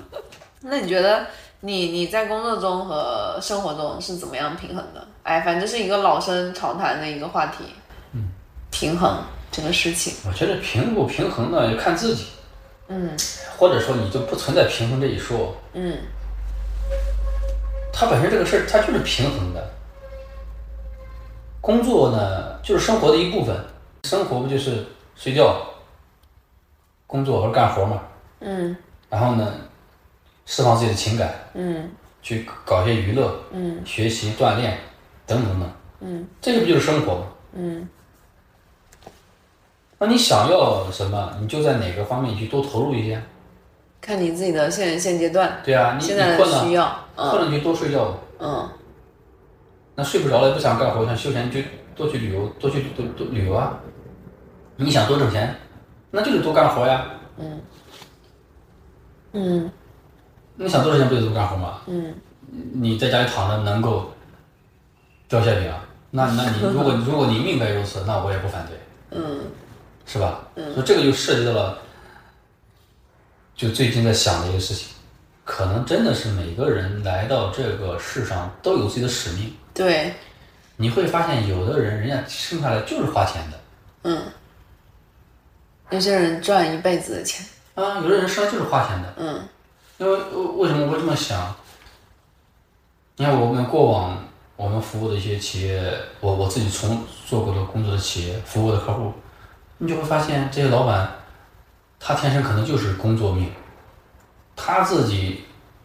那你觉得你你在工作中和生活中是怎么样平衡的？哎，反正是一个老生常谈的一个话题。嗯，平衡这个事情。我觉得平不平衡呢，要看自己，嗯或者说你就不存在平衡这一说。嗯它本身这个事儿，它就是平衡的。工作呢，就是生活的一部分，生活不就是睡觉、工作或者干活嘛？嗯然后呢，释放自己的情感，嗯去搞一些娱乐、嗯学习、锻炼等等等，嗯这个不就是生活吗？嗯那你想要什么，你就在哪个方面去多投入一些。看你自己的现现阶段，对啊，你你现在困了，的需要。嗯困了你就多睡觉。嗯那睡不着了，不想干活，想休闲，就多去旅游，多去多多旅游啊。你想多挣钱，那就得多干活呀。嗯嗯你想多挣钱，不就多干活吗？嗯你在家里躺着能够 掉馅饼啊？那那你 如果如果你命该如此，那我也不反对，嗯是吧？嗯所以这个就涉及到了，就最近在想的一个事情，可能真的是每个人来到这个世上都有自己的使命。对，你会发现，有的人人家生下来就是花钱的嗯，有些人赚一辈子的钱。啊，有的人生来就是花钱的。嗯因为呃为什么我会这么想？你看我们过往我们服务的一些企业，我我自己从做过的工作的企业，服务的客户，你就会发现这些老板，他天生可能就是工作命，他自己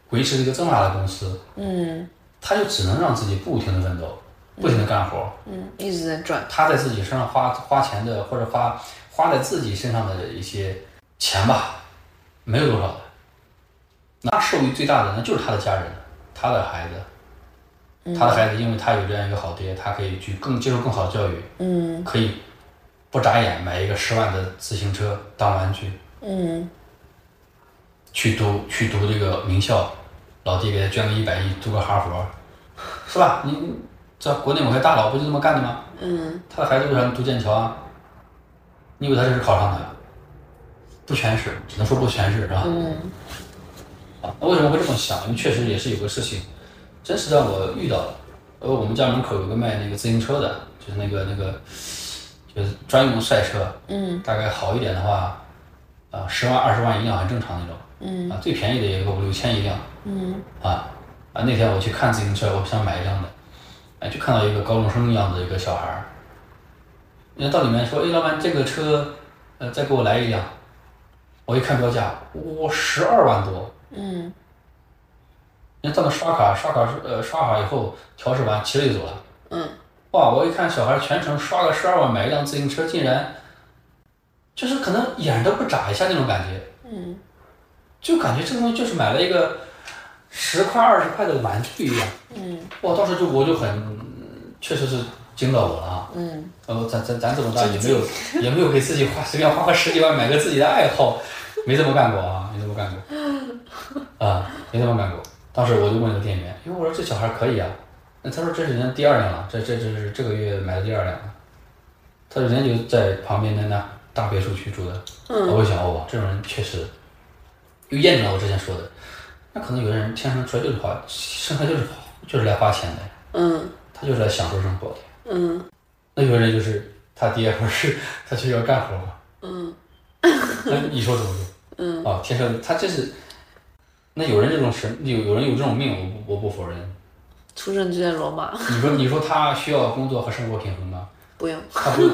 维持一个这么大的公司，嗯他就只能让自己不停的奋斗，不停的干活，嗯，一直在赚。他在自己身上花花钱的，或者花花在自己身上的一些钱吧，没有多少的。那受益最大的那就是他的家人，他的孩子，他的孩子因为他有这样一个好爹，他可以去更接受更好的教育，嗯可以不眨眼买一个十万的自行车当玩具，嗯去读去读这个名校，老爹给他捐个一百亿读个哈佛，是吧？你你这国内某些大佬不就这么干的吗？嗯他的孩子为啥读剑桥啊？你以为他这是考上的？不全是，只能说不全是，是吧？嗯啊，那为什么会这么想？因为确实也是有个事情，真实让我遇到了。呃，我们家门口有个卖那个自行车的，就是那个那个，就是专用赛车，嗯大概好一点的话，啊，十万二十万一辆很正常那种，嗯啊，最便宜的也有个五六千一辆，嗯啊啊！那天我去看自行车，我想买一辆的，哎，就看到一个高中生一样的一个小孩儿，人家到里面说：“哎，老板，这个车，呃，再给我来一辆。”我一看标价，哇，十二万多！嗯人家到那刷卡，刷卡呃刷卡以后调试完，骑着就走了。嗯哇！我一看小孩全程刷个十二万买一辆自行车，竟然就是可能眼都不眨一下那种感觉，嗯就感觉这个东西就是买了一个十块二十块的玩具一样。嗯哇，当时就我就很，确实是惊到我了啊！嗯呃，咱咱咱这么大也没有也没有给自己花随便花个十几万买个自己的爱好，没这么干过啊，没这么干过，啊，没怎么干过。当时我就问那个店员，因为我说这小孩可以啊，那他说这是人家第二辆了，这这这是这个月买的第二辆了，他说人家就在旁边的那大别墅区住的，嗯我就想哦，这种人确实，又验证了我之前说的，那可能有的人天生出来就是花，生来就是就是来花钱的，嗯他就是来享受生活的。嗯那有的人就是他爹不是他去要干活嘛，嗯那你说怎么说？嗯啊，天生他这是，那有人这种神有有人有这种命，我不我不否认，出生就在罗马，你说你说他需要工作和生活平衡吗？不用。他不用。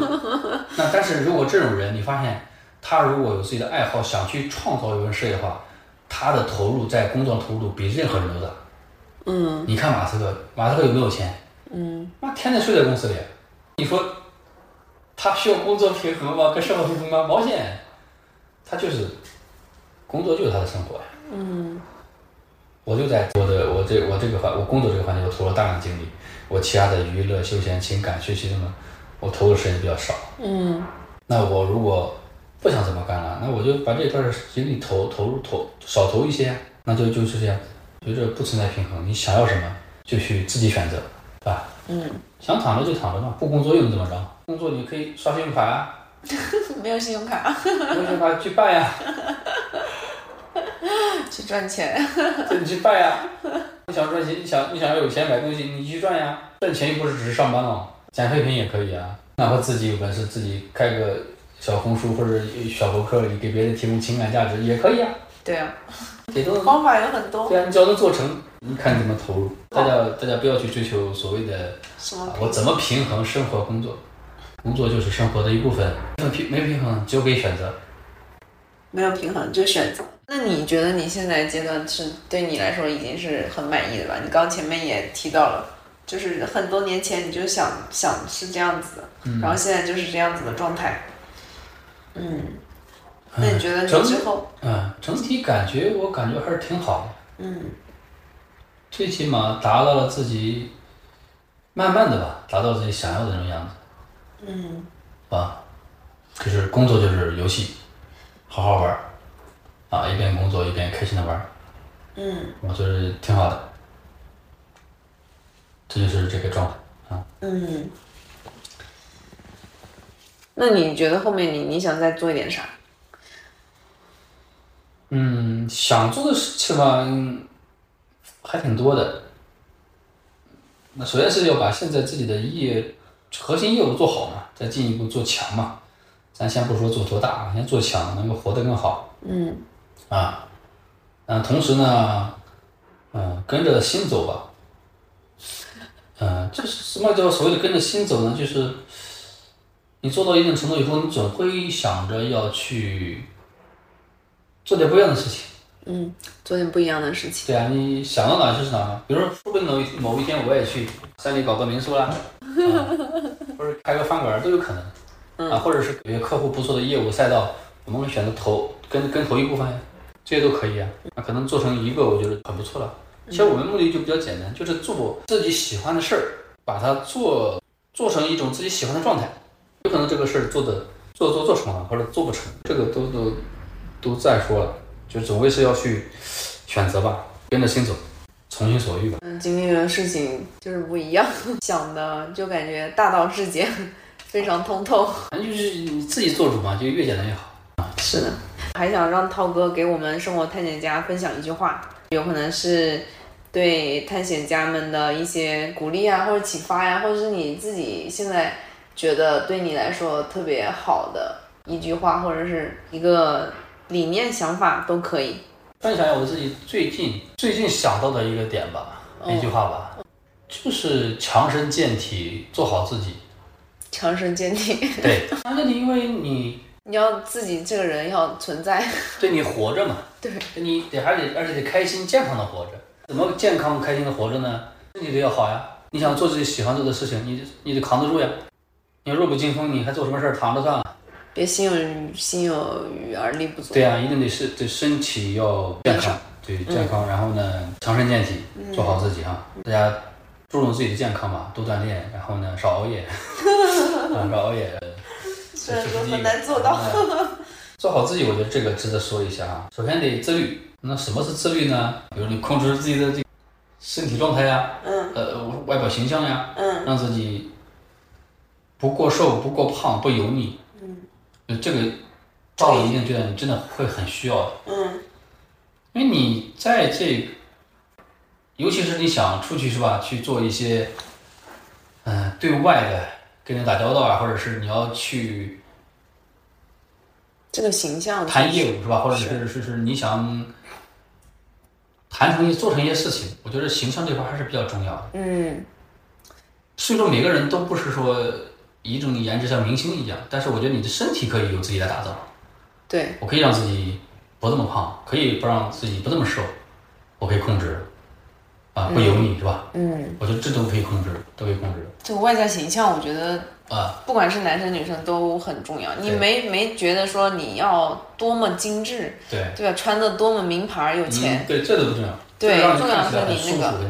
那但是如果这种人，你发现他如果有自己的爱好，想去创造一份事业的话，他的投入在工作投入比任何人都大。嗯你看马斯克，马斯克有没有钱？嗯，妈天天睡在公司里，你说他需要工作平衡吗？跟生活平衡吗？毛线，他就是工作就是他的生活呀。嗯我就在我的我这我这个环我工作这个环节，我投了大量的精力，我其他的娱乐、休闲、情感、学习什么，我投的时间比较少。嗯那我如果不想怎么干了，那我就把这段精力投投入投少投一些，那就就是这样，觉着不存在平衡。你想要什么就去自己选择，对吧？嗯，想躺着就躺着嘛，不工作又能怎么着？工作你可以刷信用卡啊，没有信用卡没有信用卡去办呀，去赚钱。这你去办呀。你想赚钱，你想你想要有钱买东西，你去赚呀。赚钱又不是只是上班哦，捡废品也可以啊。哪怕自己有本事，自己开个小红书或者小博客，你给别人提供情感价值也可以啊。对啊，方法有很多。对啊，你只要能做成，你看你怎么投入。大家大家不要去追求所谓的什么啊，我怎么平衡生活工作？工作就是生活的一部分，没平没平衡就可以选择。没有平衡就选择。那你觉得你现在阶段是对你来说已经是很满意的吧？你刚前面也提到了，就是很多年前你就想想是这样子的，嗯然后现在就是这样子的状态。嗯，那你觉得你整之后，嗯，整体感觉我感觉还是挺好的，嗯最起码达到了自己，慢慢的吧，达到自己想要的那种样子，嗯啊，就是工作就是游戏，好好玩儿，啊，一边工作一边开心的玩儿，嗯我觉得挺好的，这就是这个状态啊。嗯。那你觉得后面你你想再做一点啥？嗯，想做的事情吧，嗯还挺多的。那首先是要把现在自己的业核心业务做好嘛，再进一步做强嘛。咱先不说做多大，先做强，能够活得更好嗯啊。嗯，同时呢，嗯，跟着心走吧。嗯，这是什么叫所谓的跟着心走呢？就是你做到一定程度以后，你总会想着要去做点不一样的事情。嗯，做点不一样的事情。对啊，你想到哪就是哪。比如说，说不定某一某一天我也去山里搞个民宿啦，啊、或者开个饭馆都有可能。啊，或者是有些客户不错的业务赛道，我们会选择投跟跟投一部分呀，这些都可以啊。那可能做成一个，我觉得很不错了。其实我们目的就比较简单，就是做自己喜欢的事儿，把它做做成一种自己喜欢的状态。有可能这个事儿做的做做做成了，或者做不成，这个都都都再说了，就总归是要去选择吧，跟着心走，从心所欲吧。嗯，经历的事情就是不一样，想的就感觉大道至简，非常通透。反正就是你自己做主嘛，就越简单越好啊。是的，还想让涛哥给我们生活探险家分享一句话，有可能是对探险家们的一些鼓励啊，或者启发呀、或者是你自己现在觉得对你来说特别好的一句话，或者是一个理念、想法都可以。分享一下我自己最近最近想到的一个点吧，一句话吧，就是强身健体，做好自己。强身健体，对，强身健体，因为你你要自己这个人要存在。对你活着嘛，对，你得还得而且得开心健康的活着。怎么健康开心的活着呢？身体得要好呀。你想做自己喜欢做的事情，你你得扛得住呀。你弱不禁风，你还做什么事儿？躺着算了。别心有余心有余而力不足。对呀、一定得是对身体要健康，对健康，然后呢强身健体，做好自己哈。大家注重自己的健康嘛，多锻炼，然后呢少熬夜，啊少熬夜，这是第一个很难做到。嗯 做好自己，我觉得这个值得说一下啊。首先得自律，那什么是自律呢？比如你控制自己的这个身体状态呀，嗯呃外表形象呀，嗯让自己不过瘦、不过胖、不油腻。嗯，这个到了一定阶段，你真的会很需要的。嗯因为你在这个，尤其是你想出去是吧，去做一些，嗯、对外的跟人打交道啊，或者是你要去这个形象谈业务是吧，或者是是是你想谈成一做成一些事情，我觉得形象这块还是比较重要的。嗯虽说每个人都不是说一种颜值像明星一样，但是我觉得你的身体可以由自己来打造。对，我可以让自己不那么胖，可以不让自己不那么瘦，我可以控制，啊，不油腻、是吧？嗯，我觉得这都可以控制，都可以控制这个外在形象，我觉得啊。不管是男生女生都很重要。你没没觉得说你要多么精致，对，对吧？穿的多么名牌儿有钱，嗯，对，这都不重要，对重要看起来很舒服，是你那个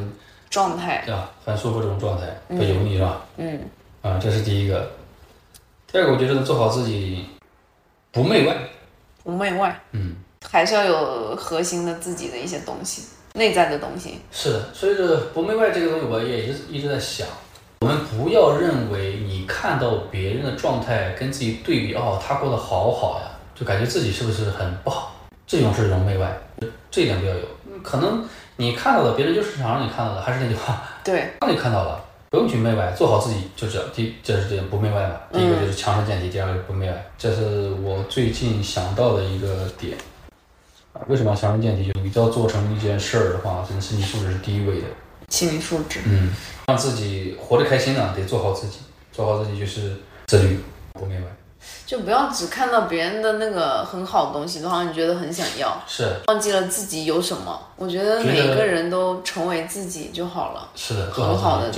状态，对吧？很舒服这种状态，不油腻是吧？嗯啊，这是第一个。第二个，我觉得做好自己，不媚外。不媚外，嗯，还是要有核心的自己的一些东西，内在的东西。是的，所以这个不媚外这个东西，我也一直一直在想，我们不要认为你看到别人的状态跟自己对比，哦，他过得好好呀，就感觉自己是不是很不好？这种是一种媚外，这一点不要有。可能你看到的，别人就是想让你看到的，还是那句话，对，让你看到了，不用去媚外，做好自己就这样。第，这是这不媚外嘛。第一个就是强身健体，第二个是不媚外，这是我最近想到的一个点。啊，为什么要强身健体？你要做成一件事儿的话，真的身体素质是第一位的。心理素质。嗯，让自己活得开心呢，得做好自己，做好自己就是自律，不媚外。就不要只看到别人的那个很好的东西，然后你觉得很想要，是忘记了自己有什么。我觉得每个人都成为自己就好了，是的，很好的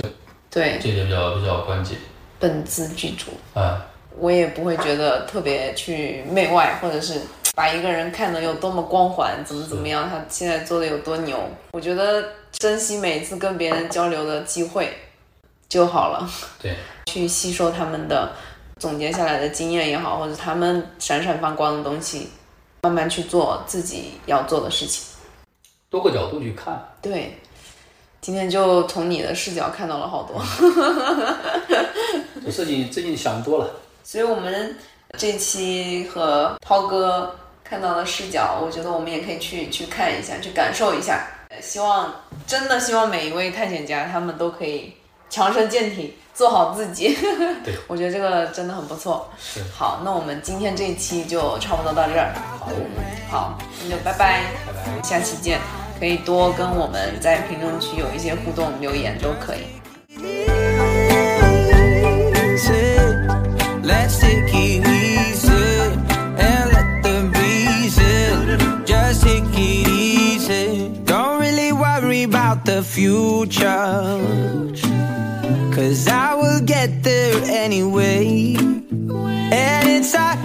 对，这这点比较比较关键。本自具足。啊，我也不会觉得特别去媚外，或者是把一个人看得有多么光环，怎么怎么样，他现在做的有多牛。我觉得珍惜每次跟别人交流的机会就好了，对，去吸收他们的总结下来的经验也好，或者他们闪闪发光的东西，慢慢去做自己要做的事情。多个角度去看。对，今天就从你的视角看到了好多。这事情最近想多了。所以我们这期和涛哥看到的视角，我觉得我们也可以去去看一下，去感受一下。呃希望真的希望每一位探险家他们都可以强身健体，做好自己。对，我觉得这个真的很不错。是，好，那我们今天这一期就差不多到这儿。好，好，那就拜拜，拜拜。下期见。可以多跟我们在评论区有一些互动留言都可以。Let's take it easy and let the breeze in. Just take it easy. Don't really worry about the future. Cause I will get there anyway. And it's our